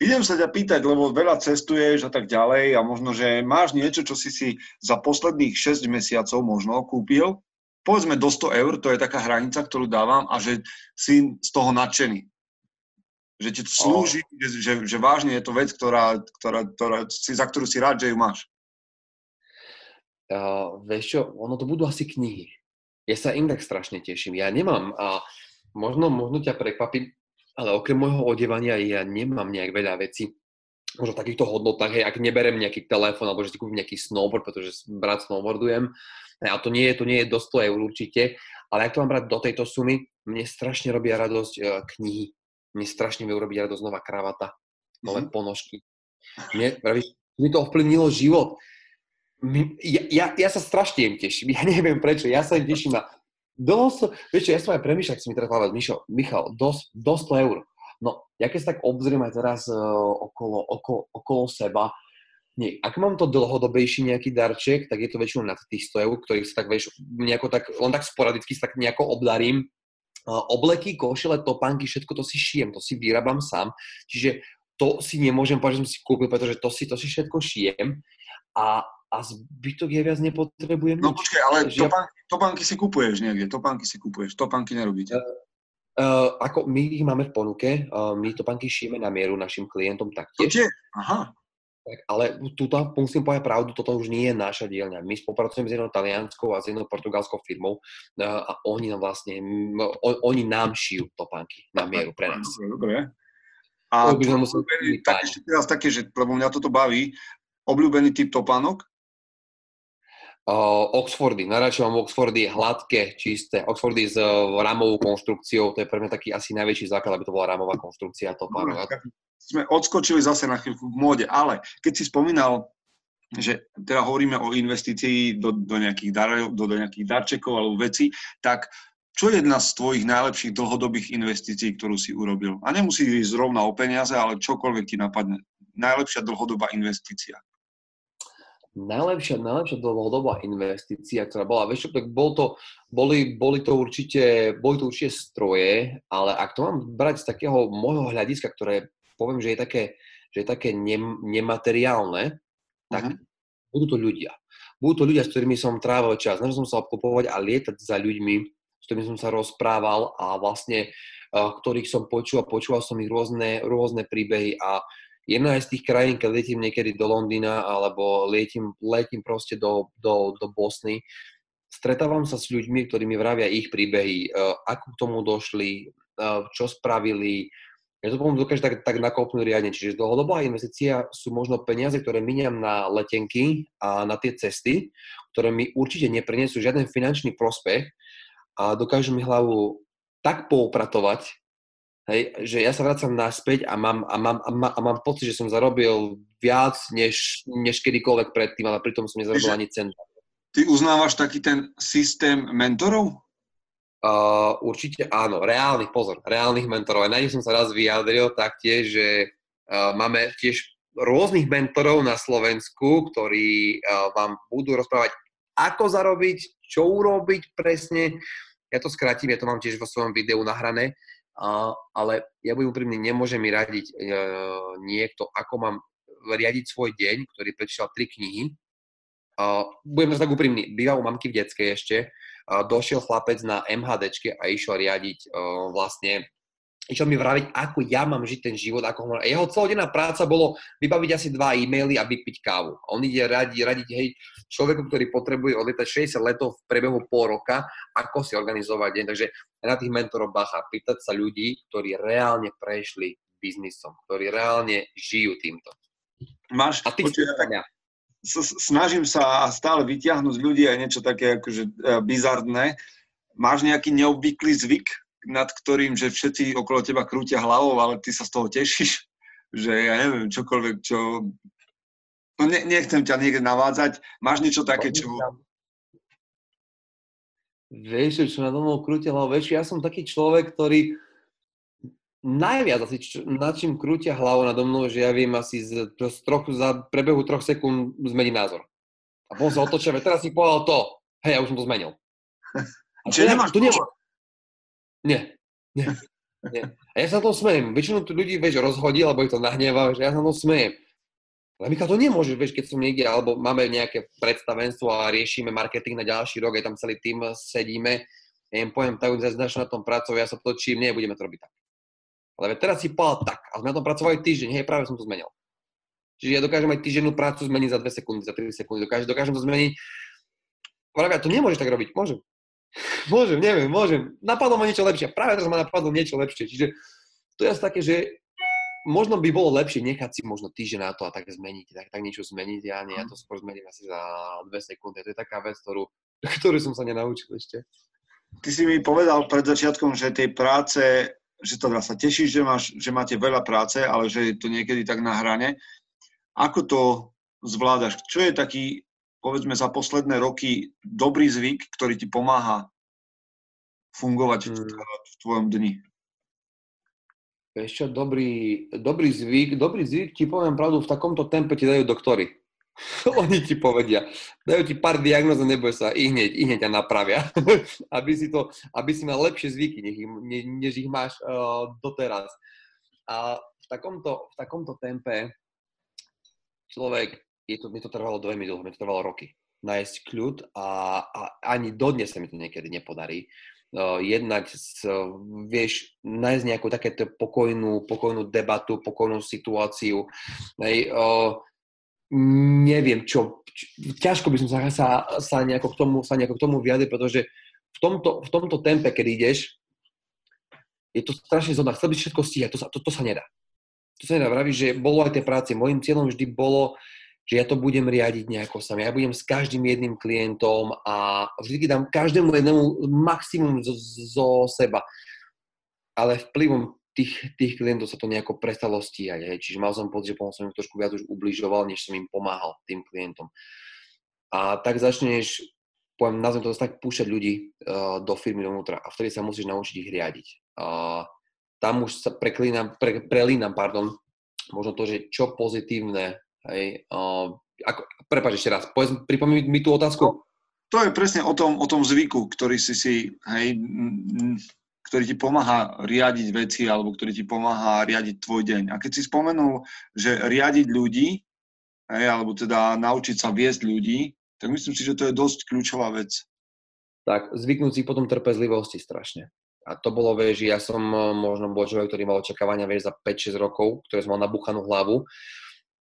[SPEAKER 3] Idem sa ťa pýtať, lebo veľa cestuješ a tak ďalej a možno, že máš niečo, čo si si za posledných 6 mesiacov možno kúpil, povedzme do 100 eur, to je taká hranica, ktorú dávam a že si z toho nadšený. Že ti to slúži, oh. že, že, že vážne je to vec, ktorá, ktorá, ktorá, si, za ktorú si rád, že ju máš.
[SPEAKER 2] Uh, vieš čo, ono to budú asi knihy. Ja sa im tak strašne teším. Ja nemám, a možno, možno ťa prekvapím, ale okrem môjho odevania ja nemám nejak veľa vecí, možno v takýchto hodnotách, hej, ak neberem nejaký telefón alebo že si kúpim nejaký snowboard, pretože brat snowboardujem, a to nie je, to nie je do 100 eur určite, ale ak to mám brať do tejto sumy, mne strašne robia radosť uh, knihy, mne strašne mi urobí radosť nová kravata, nové mm-hmm. ponožky. Mne, pravíš, mi to ovplyvnilo život. Ja, ja, ja sa strašne im teším, ja neviem prečo, ja sa im teším na Dosť, vieš čo, ja som aj premýšľal, ak si mi teraz povedal, Mišo, Michal, dosť, dosť 100 eur. No, ja keď sa tak obzriem aj teraz uh, okolo, okolo, okolo seba, nie, ak mám to dlhodobejší nejaký darček, tak je to väčšinou nad tých 100 eur, ktorých sa tak, vieš, nejako tak, len tak sporadicky sa tak nejako obdarím. Uh, obleky, košele, topánky, všetko to si šijem, to si vyrábam sám. Čiže to si nemôžem povedať, že som si kúpil, pretože to si, to si všetko šijem. A, a zbytok ja viac nepotrebujem.
[SPEAKER 3] No počkaj, ale že topánky, topánky si kupuješ niekde, topánky si kupuješ, topánky nerobíte. Uh,
[SPEAKER 2] uh, ako my ich máme v ponuke, uh, my topánky šijeme na mieru našim klientom taktiež.
[SPEAKER 3] To Aha.
[SPEAKER 2] Tak, ale tuto musím povedať pravdu, toto už nie je naša dielňa. My spolupracujeme s jednou talianskou a s jednou portugalskou firmou uh, a oni nám vlastne, on, oni nám šijú topánky na mieru pre nás.
[SPEAKER 3] Dobre. A to by sme museli... tak ešte teraz také, že, lebo mňa toto baví, obľúbený typ topánok?
[SPEAKER 2] Oxfordy, najradšej mám Oxfordy hladké, čisté. Oxfordy s uh, rámovou konštrukciou, to je pre mňa taký asi najväčší základ, aby to bola rámová konštrukcia. To no,
[SPEAKER 3] sme odskočili zase na chvíľku v móde, ale keď si spomínal, že teda hovoríme o investícii do, do, nejakých, dar, do, do nejakých darčekov alebo veci, tak čo je jedna z tvojich najlepších dlhodobých investícií, ktorú si urobil? A nemusí ísť zrovna o peniaze, ale čokoľvek ti napadne. Najlepšia dlhodobá investícia
[SPEAKER 2] najlepšia, najlepšia dlhodobá investícia, ktorá bola, vieš tak bol to, boli, boli, to určite, boli to určite stroje, ale ak to mám brať z takého môjho hľadiska, ktoré poviem, že je také, že je také nem, nemateriálne, tak uh-huh. budú to ľudia. Budú to ľudia, s ktorými som trávil čas. Snažil som sa obklopovať a lietať za ľuďmi, s ktorými som sa rozprával a vlastne, uh, ktorých som počúval, počúval som ich rôzne, rôzne príbehy a jedna z tých krajín, keď letím niekedy do Londýna alebo letím, letím proste do, do, do Bosny, stretávam sa s ľuďmi, ktorí mi vravia ich príbehy, uh, ako k tomu došli, uh, čo spravili, ja to potom dokážem tak, tak nakopnúť riadne. Čiže dlhodobá investícia sú možno peniaze, ktoré miniam na letenky a na tie cesty, ktoré mi určite neprinesú žiaden finančný prospech a dokážu mi hlavu tak poupratovať, hej, že ja sa vracam naspäť a mám, a, mám, a, mám, a mám pocit, že som zarobil viac, než, než kedykoľvek predtým, ale pritom som nezarobil ani cent.
[SPEAKER 3] Ty uznávaš taký ten systém mentorov?
[SPEAKER 2] Uh, určite áno, reálnych, pozor, reálnych mentorov. Aj na nich som sa raz vyjadril taktiež, že uh, máme tiež rôznych mentorov na Slovensku, ktorí uh, vám budú rozprávať, ako zarobiť, čo urobiť presne. Ja to skrátim, ja to mám tiež vo svojom videu nahrané, uh, ale ja budem úprimný, nemôže mi radiť uh, niekto, ako mám riadiť svoj deň, ktorý prečítal tri knihy. Uh, budem tak úprimný, býval u mamky v detskej ešte, došiel chlapec na MHD a išiel riadiť vlastne išiel mi vraviť, ako ja mám žiť ten život, ako ho... Jeho celodenná práca bolo vybaviť asi dva e-maily a vypiť kávu. On ide radiť, radiť hej, človeku, ktorý potrebuje odlietať 60 letov v priebehu pol roka, ako si organizovať deň. Takže na tých mentorov bacha, pýtať sa ľudí, ktorí reálne prešli biznisom, ktorí reálne žijú týmto.
[SPEAKER 3] Máš, a ty počuť, tak, snažím sa stále vyťahnuť z ľudí aj niečo také akože e, bizardné. Máš nejaký neobvyklý zvyk, nad ktorým, že všetci okolo teba krútia hlavou, ale ty sa z toho tešíš? Že ja neviem, čokoľvek, čo... No ne, nechcem ťa niekde navádzať. Máš niečo také, čo...
[SPEAKER 2] Vieš, čo na domov krútia hlavou? Vieš, ja som taký človek, ktorý najviac asi, čo, nad čím krútia hlavou nado mnou, že ja viem asi z, z troch, za prebehu troch sekúnd zmeniť názor. A potom sa otočia, teraz si povedal to. Hej, ja už som to zmenil.
[SPEAKER 3] A Čiže nemáš to nemá.
[SPEAKER 2] Nie, nie, nie. A ja sa to smejem. Väčšinu tu ľudí, vieš, rozhodí, alebo ich to nahnevá, že ja sa to smejem. Ale Michal, to nemôžeš, vieš, keď som niekde, alebo máme nejaké predstavenstvo a riešime marketing na ďalší rok, aj tam celý tým sedíme, im poviem, tak na tom pracovať, ja sa točím, nie, budeme to robiť tak. Ale teraz si povedal tak, a sme na tom pracovali týždeň, hej, práve som to zmenil. Čiže ja dokážem aj týždennú prácu zmeniť za 2 sekundy, za 3 sekundy, dokážem, dokážem to zmeniť. Práve to nemôžeš tak robiť, môžem. Môžem, neviem, môžem. Napadlo ma niečo lepšie. Práve teraz ma napadlo niečo lepšie. Čiže to je asi také, že možno by bolo lepšie nechať si možno týždeň na to a tak zmeniť, tak, tak niečo zmeniť. Ja nie, ja to skôr zmením asi za 2 sekundy. To je taká vec, ktorú, ktorú som sa nenaučil ešte.
[SPEAKER 3] Ty si mi povedal pred začiatkom, že tej práce že teda sa tešíš, že, máš, že máte veľa práce, ale že je to niekedy tak na hrane. Ako to zvládaš? Čo je taký, povedzme, za posledné roky dobrý zvyk, ktorý ti pomáha fungovať hmm. v tvojom dni?
[SPEAKER 2] Ešte dobrý, dobrý zvyk, dobrý zvyk, ti poviem pravdu, v takomto tempe ti dajú doktory. Oni ti povedia, dajú ti pár diagnóz a neboj sa, i hneď, i hneď ťa napravia, aby, si to, aby si mal lepšie zvyky, nech ich, ne, než ich máš uh, doteraz. A v takomto, v takomto tempe človek, je to, mi to trvalo veľmi dlho, mi to trvalo roky, nájsť kľud a, a ani dodnes sa mi to niekedy nepodarí. Uh, jednať, s, uh, vieš, nájsť nejakú takéto pokojnú, pokojnú debatu, pokojnú situáciu. Hej, uh, neviem čo, ťažko by som sa, sa, sa, nejako k tomu, sa nejako k tomu vyjadril, pretože v tomto, v tomto tempe, keď ideš, je to strašne zhodná. Chcel by všetko stíhať, to sa, to, to sa nedá. To sa nedá. Vravíš, že bolo aj tie práce. Mojím cieľom vždy bolo, že ja to budem riadiť nejako sám. Ja budem s každým jedným klientom a vždy dám každému jednému maximum zo, zo seba. Ale vplyvom tých, tých klientov sa to nejako prestalo stíhať. Hej. Čiže mal som pocit, že potom som im trošku viac už ubližoval, než som im pomáhal tým klientom. A tak začneš, poviem, nazvem to tak, púšťať ľudí uh, do firmy dovnútra a vtedy sa musíš naučiť ich riadiť. Uh, tam už sa preklínam, pre, prelínam, pardon, možno to, že čo pozitívne, hej, uh, ako, prepáč ešte raz, povedz, pripomín mi tú otázku. No,
[SPEAKER 3] to je presne o tom, o tom zvyku, ktorý si si, hej, ktorý ti pomáha riadiť veci alebo ktorý ti pomáha riadiť tvoj deň. A keď si spomenul, že riadiť ľudí, hej, alebo teda naučiť sa viesť ľudí, tak myslím si, že to je dosť kľúčová vec.
[SPEAKER 2] Tak, zvyknúť si potom trpezlivosti strašne. A to bolo, vieš, ja som e, možno bol človek, ktorý mal očakávania, vieš, za 5-6 rokov, ktoré som mal nabúchanú hlavu.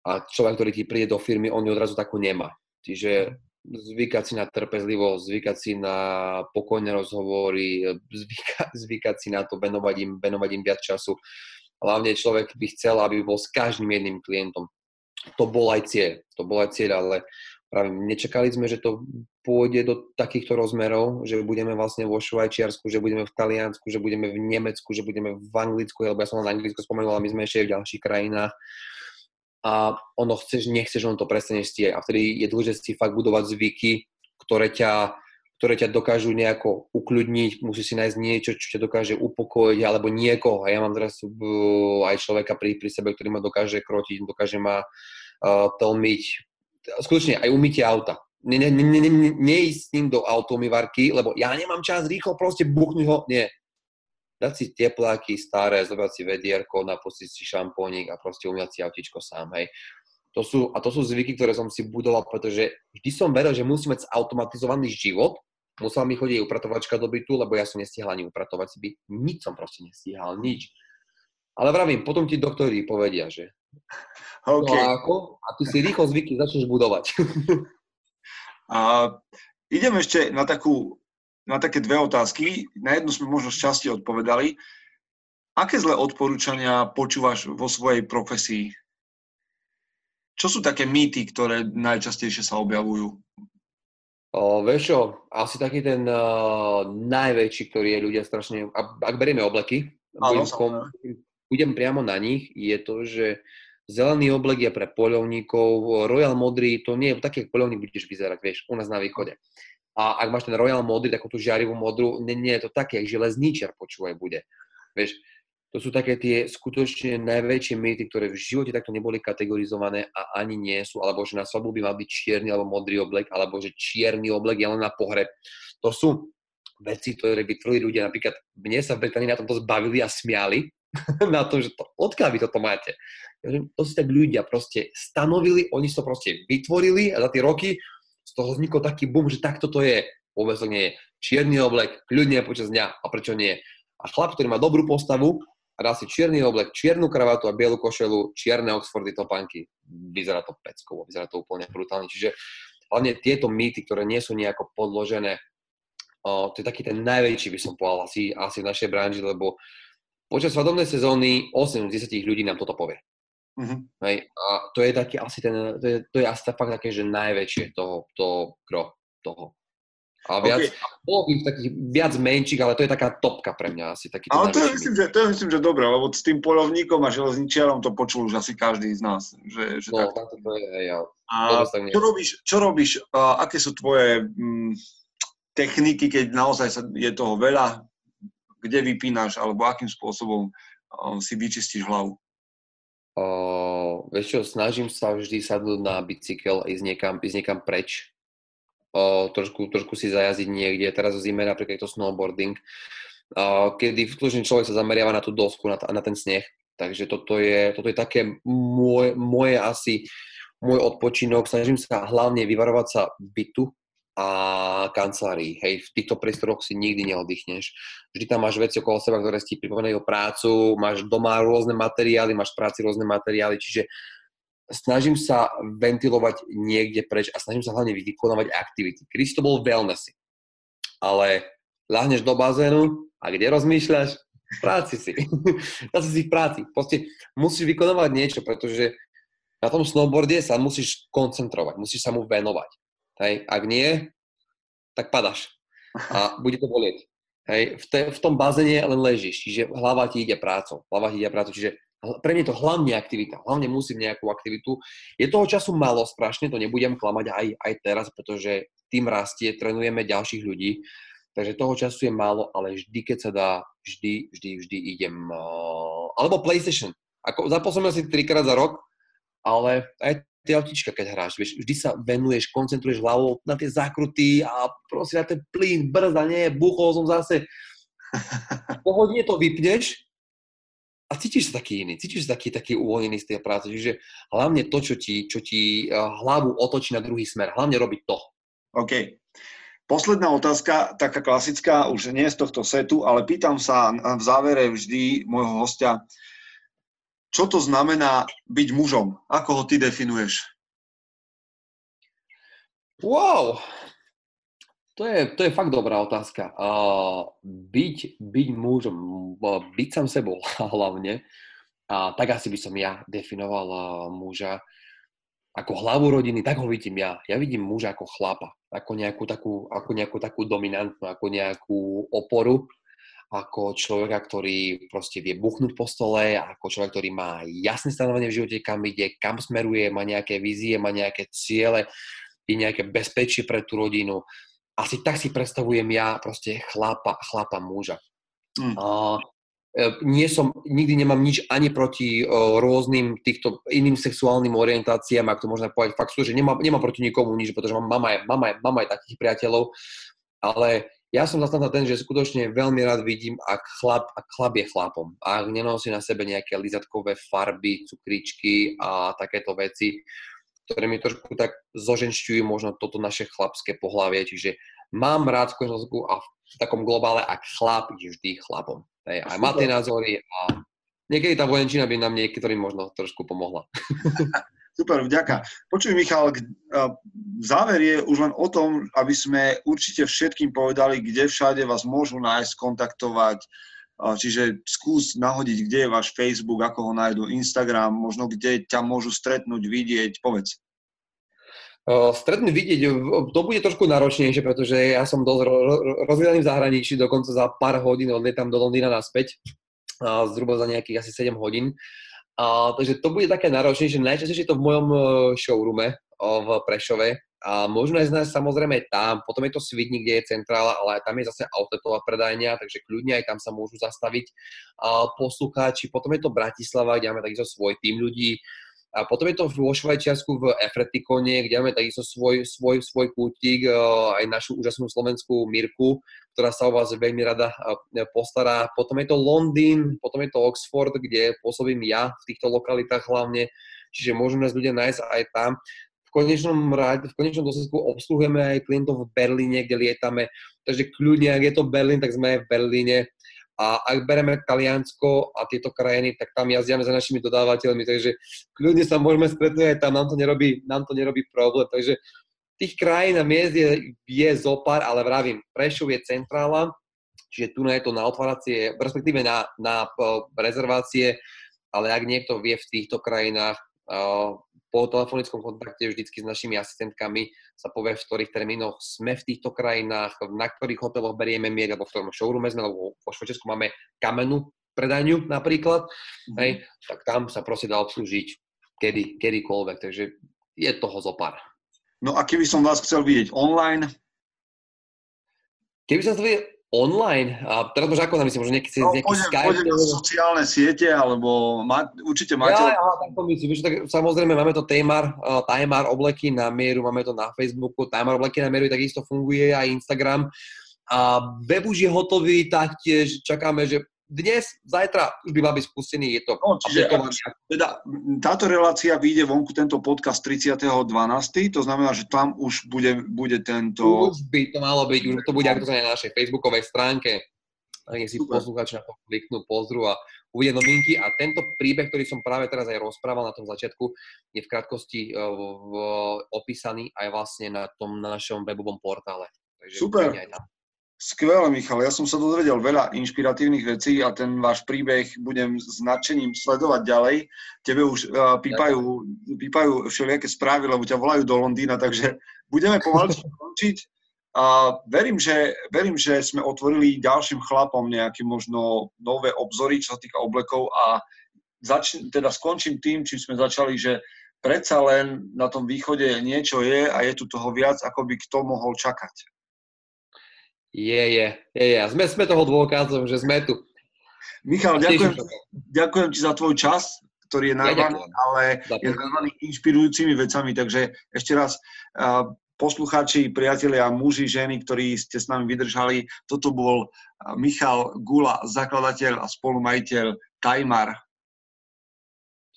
[SPEAKER 2] A človek, ktorý ti príde do firmy, on ju odrazu takú nemá. Čiže zvykať si na trpezlivosť, zvykať si na pokojné rozhovory, zvyka, zvykať si na to, venovať im, venovať im viac času. Hlavne človek by chcel, aby bol s každým jedným klientom. To bol aj cieľ, to bol aj cieľ, ale práve nečakali sme, že to pôjde do takýchto rozmerov, že budeme vlastne vo Švajčiarsku, že budeme v Taliansku, že budeme v Nemecku, že budeme v Anglicku, lebo ja som na Anglicku spomenul, ale my sme ešte v ďalších krajinách. A ono chceš, nechceš, on to prestaneš stieť. A vtedy je dôležité si fakt budovať zvyky, ktoré ťa, ktoré ťa dokážu nejako ukľudniť, musíš si nájsť niečo, čo ťa dokáže upokojiť, alebo niekoho. A ja mám teraz aj človeka pri, pri sebe, ktorý ma dokáže krotiť, dokáže ma uh, tlmiť, skutočne aj umytie auta. Ne, ne, ne, ne, ne, neísť s ním do automyvarky, lebo ja nemám čas rýchlo proste buchnúť ho. Nie. Dať si tepláky staré, zobrať si vedierko, napustiť si šampónik a proste umývať si autičko sám, hej. To sú, a to sú zvyky, ktoré som si budoval, pretože vždy som veril, že musím mať automatizovaný život, musela mi chodiť upratovačka do bytu, lebo ja som nestihal ani upratovať si byt. Nič som proste nestihal, nič. Ale vravím, potom ti doktori povedia, že Okay. No a ako? A ty si rýchlo zvyky začneš budovať.
[SPEAKER 3] a idem ešte na, takú, na také dve otázky. Na jednu sme možno šťastie odpovedali. Aké zlé odporúčania počúvaš vo svojej profesii? Čo sú také mýty, ktoré najčastejšie sa objavujú?
[SPEAKER 2] O, vieš čo, asi taký ten uh, najväčší, ktorý je ľudia strašne... Ak, berieme obleky, budem, kom, budem priamo na nich, je to, že Zelený oblek je pre poľovníkov, Royal modrý, to nie je taký, ako poľovník budeš vyzerať, vieš, u nás na východe. A ak máš ten Royal modrý, takú tú žiarivú modrú, nie, nie je to také, jak železníčar počúvaj bude. Vieš, to sú také tie skutočne najväčšie mýty, ktoré v živote takto neboli kategorizované a ani nie sú, alebo že na svadbu by mal byť čierny alebo modrý oblek, alebo že čierny oblek je len na pohreb. To sú veci, ktoré vytvorili ľudia. Napríklad mne sa v Británii na tomto zbavili a smiali, na to, že to, odkiaľ vy toto máte. To si tak ľudia proste stanovili, oni to proste vytvorili a za tie roky toho vznikol taký boom, že takto to je. Vôbec to nie je. Čierny oblek, kľudne počas dňa. A prečo nie? A chlap, ktorý má dobrú postavu dá si čierny oblek, čiernu kravatu a bielu košelu, čierne Oxfordy topánky. Vyzerá to peckovo, vyzerá to úplne brutálne. Čiže hlavne tieto mýty, ktoré nie sú nejako podložené, o, to je taký ten najväčší, by som povedal, asi, asi v našej branži, lebo počas svadobnej sezóny 8 z 10 ľudí nám toto povie. Uh-huh. Hej, a to je taký asi ten, to je, to je asi fakt také, že najväčšie toho, to gro toho. A viac, okay. bolo by takých viac menších, ale to je taká topka pre mňa asi. Taký
[SPEAKER 3] ale to je, myslím, že, to je myslím, že dobré, lebo s tým polovníkom a železničiarom to počul už asi každý z nás. Že, že
[SPEAKER 2] no, tak. to je, ja,
[SPEAKER 3] a čo robíš, čo robíš uh, aké sú tvoje um, techniky, keď naozaj sa, je toho veľa, kde vypínaš, alebo akým spôsobom uh, si vyčistíš hlavu?
[SPEAKER 2] Uh, vieš čo, snažím sa vždy sadnúť na bicykel a ísť niekam, ísť niekam preč. Uh, trošku, trošku si zajazdiť niekde. Teraz v zime napríklad je to snowboarding, uh, kedy vtlužný človek sa zameriava na tú dosku, na, na ten sneh. Takže toto je, toto je také môj, moje asi, môj odpočinok. Snažím sa hlavne vyvarovať sa bytu, a kancelárií. Hej, v týchto priestoroch si nikdy neoddychneš. Vždy tam máš veci okolo seba, ktoré ti pripomínajú prácu, máš doma rôzne materiály, máš v práci rôzne materiály, čiže snažím sa ventilovať niekde preč a snažím sa hlavne vykonávať aktivity. Kedy to bol wellnessy. Ale láhneš do bazénu a kde rozmýšľaš? V práci si. Zase si v práci. Proste musíš vykonávať niečo, pretože na tom snowboarde sa musíš koncentrovať, musíš sa mu venovať. Hej, ak nie, tak padaš a bude to bolieť. Hej, v, te, v tom bazéne len ležíš, čiže hlava ti ide prácou, hlava ti ide prácou, čiže pre mňa je to hlavne aktivita, hlavne musím nejakú aktivitu. Je toho času málo, strašne, to nebudem klamať aj, aj teraz, pretože tým rastie, trénujeme ďalších ľudí, takže toho času je málo, ale vždy, keď sa dá, vždy, vždy, vždy idem, uh, alebo PlayStation. Ako, zapol som asi trikrát za rok, ale aj tie autička, keď hráš, vieš, vždy sa venuješ, koncentruješ hlavou na tie zákruty a proste na ten plyn, brzda, nie, buchol som zase. Pohodne to vypneš a cítiš sa taký iný, cítiš sa taký, taký uvoľnený z tej práce. Čiže hlavne to, čo ti, čo ti eh, hlavu otočí na druhý smer, hlavne robiť to.
[SPEAKER 3] OK. Posledná otázka, taká klasická, už nie z tohto setu, ale pýtam sa v závere vždy môjho hostia, čo to znamená byť mužom? Ako ho ty definuješ?
[SPEAKER 2] Wow, to je, to je fakt dobrá otázka. Uh, byť, byť mužom, byť sám sebou hlavne, A tak asi by som ja definoval muža ako hlavu rodiny, tak ho vidím ja. Ja vidím muža ako chlapa, ako nejakú takú, ako nejakú takú dominantnú, ako nejakú oporu, ako človeka, ktorý proste vie buchnúť po stole, ako človek, ktorý má jasné stanovenie v živote, kam ide, kam smeruje, má nejaké vízie, má nejaké ciele, je nejaké bezpečie pre tú rodinu. Asi tak si predstavujem ja proste chlapa, chlapa muža. Mm. E, nie som, nikdy nemám nič ani proti uh, rôznym týchto iným sexuálnym orientáciám, ak to možno povedať fakt sú, že nemám, nemám proti nikomu nič, pretože mám mama, aj, mama, aj, mama aj takých priateľov, ale ja som zastanca ten, že skutočne veľmi rád vidím, ak chlap, ak chlap je chlapom, ak nenosí na sebe nejaké lizatkové farby, cukričky a takéto veci, ktoré mi trošku tak zoženšťujú možno toto naše chlapské pohlavie, čiže mám rád skutočnosť a v takom globále, ak chlap je vždy chlapom. Hej, aj má tie názory a niekedy tá vojenčina by nám niektorým možno trošku pomohla.
[SPEAKER 3] Super, vďaka. Počuj, Michal, záver je už len o tom, aby sme určite všetkým povedali, kde všade vás môžu nájsť, kontaktovať. Čiže skús nahodiť, kde je váš Facebook, ako ho nájdu, Instagram, možno kde ťa môžu stretnúť, vidieť, povedz.
[SPEAKER 2] Stretnúť vidieť, to bude trošku náročnejšie, pretože ja som dosť rozhľadaný v zahraničí, dokonca za pár hodín odlietam do Londýna naspäť, zhruba za nejakých asi 7 hodín. Takže to bude také náročnejšie, najčastejšie to v mojom e, showroome v Prešove. A môžu nájsť nás samozrejme tam, potom je to Svidni, kde je centrála, ale tam je zase outletová predajňa, takže kľudne aj tam sa môžu zastaviť a poslucháči. Potom je to Bratislava, kde máme takisto svoj tým ľudí, a potom je to vo Švajčiarsku v Efretikone, kde máme takisto svoj, svoj, svoj kútik, e, aj našu úžasnú slovenskú Mirku, ktorá sa o vás veľmi rada e, postará. Potom je to Londýn, potom je to Oxford, kde pôsobím ja v týchto lokalitách hlavne, čiže môžu nás ľudia nájsť aj tam. V konečnom, v konečnom dôsledku obsluhujeme aj klientov v Berlíne, kde lietame. Takže kľudne, ak je to Berlín, tak sme aj v Berlíne. A ak bereme Taliansko a tieto krajiny, tak tam jazdiame za našimi dodávateľmi, takže kľudne sa môžeme stretnúť aj tam, nám to nerobí, nám to nerobí problém. Takže tých krajín a miest je, je zopár, ale vravím, Prešov je centrála, čiže tu je to na otváracie, respektíve na, na uh, rezervácie, ale ak niekto vie v týchto krajinách uh, po telefonickom kontakte vždycky s našimi asistentkami sa povie, v ktorých termínoch sme v týchto krajinách, na ktorých hoteloch berieme mier, alebo v ktorom showroome sme, alebo vo Švečesku máme kamennú predajňu napríklad, mm-hmm. hej, tak tam sa proste dá obslúžiť kedy, kedykoľvek, takže je toho zo pár.
[SPEAKER 3] No a keby som vás chcel vidieť online?
[SPEAKER 2] Keby som chcel vidieť online? A teraz možno ako na myslím, možno nejaký,
[SPEAKER 3] no, nejaký poďme, Skype? Poďme na sociálne siete, alebo má, určite máte...
[SPEAKER 2] Ja, ja, tak to myslím, tak samozrejme máme to Taymar, uh, Taymar obleky na mieru, máme to na Facebooku, Taymar obleky na mieru, takisto funguje aj Instagram. A web už je hotový, taktiež čakáme, že dnes, zajtra už by mal byť spustený, je to
[SPEAKER 3] no, čiže, teda, táto relácia vyjde vonku tento podcast 30.12., to znamená, že tam už bude, bude tento...
[SPEAKER 2] Už by to malo byť, už to bude to na našej facebookovej stránke. Nech si poslucháči na to kliknú, pozrú a uvidia novinky. A tento príbeh, ktorý som práve teraz aj rozprával na tom začiatku, je v krátkosti uh, v, opísaný aj vlastne na tom na našom webovom portále.
[SPEAKER 3] Takže Super. Skvelé, Michal. Ja som sa dozvedel veľa inšpiratívnych vecí a ten váš príbeh budem s nadšením sledovať ďalej. Tebe už uh, pípajú, pípajú všelijaké správy, lebo ťa volajú do Londýna, takže budeme pomaly končiť. A verím, že, verím, že sme otvorili ďalším chlapom nejaké možno nové obzory, čo sa týka oblekov a zač- teda skončím tým, čím sme začali, že predsa len na tom východe niečo je a je tu toho viac, ako by kto mohol čakať.
[SPEAKER 2] Je, je, je, je. Sme, sme toho dôkazom, že sme tu.
[SPEAKER 3] Michal, ďakujem, ďakujem ti za tvoj čas, ktorý je narvaný, ja ale je narvaný inšpirujúcimi vecami, takže ešte raz uh, poslucháči, priatelia, muži, ženy, ktorí ste s nami vydržali, toto bol Michal Gula, zakladateľ a spolumajiteľ Tajmar.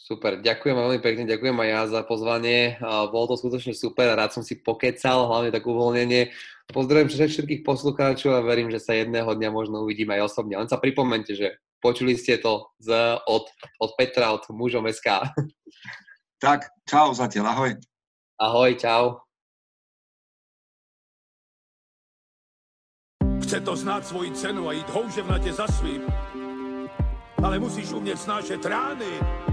[SPEAKER 2] Super, ďakujem veľmi pekne, ďakujem aj ja za pozvanie. Bolo to skutočne super, rád som si pokecal, hlavne tak uvoľnenie. Pozdravujem všetkých poslucháčov a verím, že sa jedného dňa možno uvidíme aj osobne. Len sa pripomente, že počuli ste to z, od, od Petra, od mužom SK.
[SPEAKER 3] Tak, čau zatiaľ, ahoj.
[SPEAKER 2] Ahoj, čau.
[SPEAKER 4] Chce to znát svoji cenu a jít houževnatě za svým ale musíš umět snášet rány.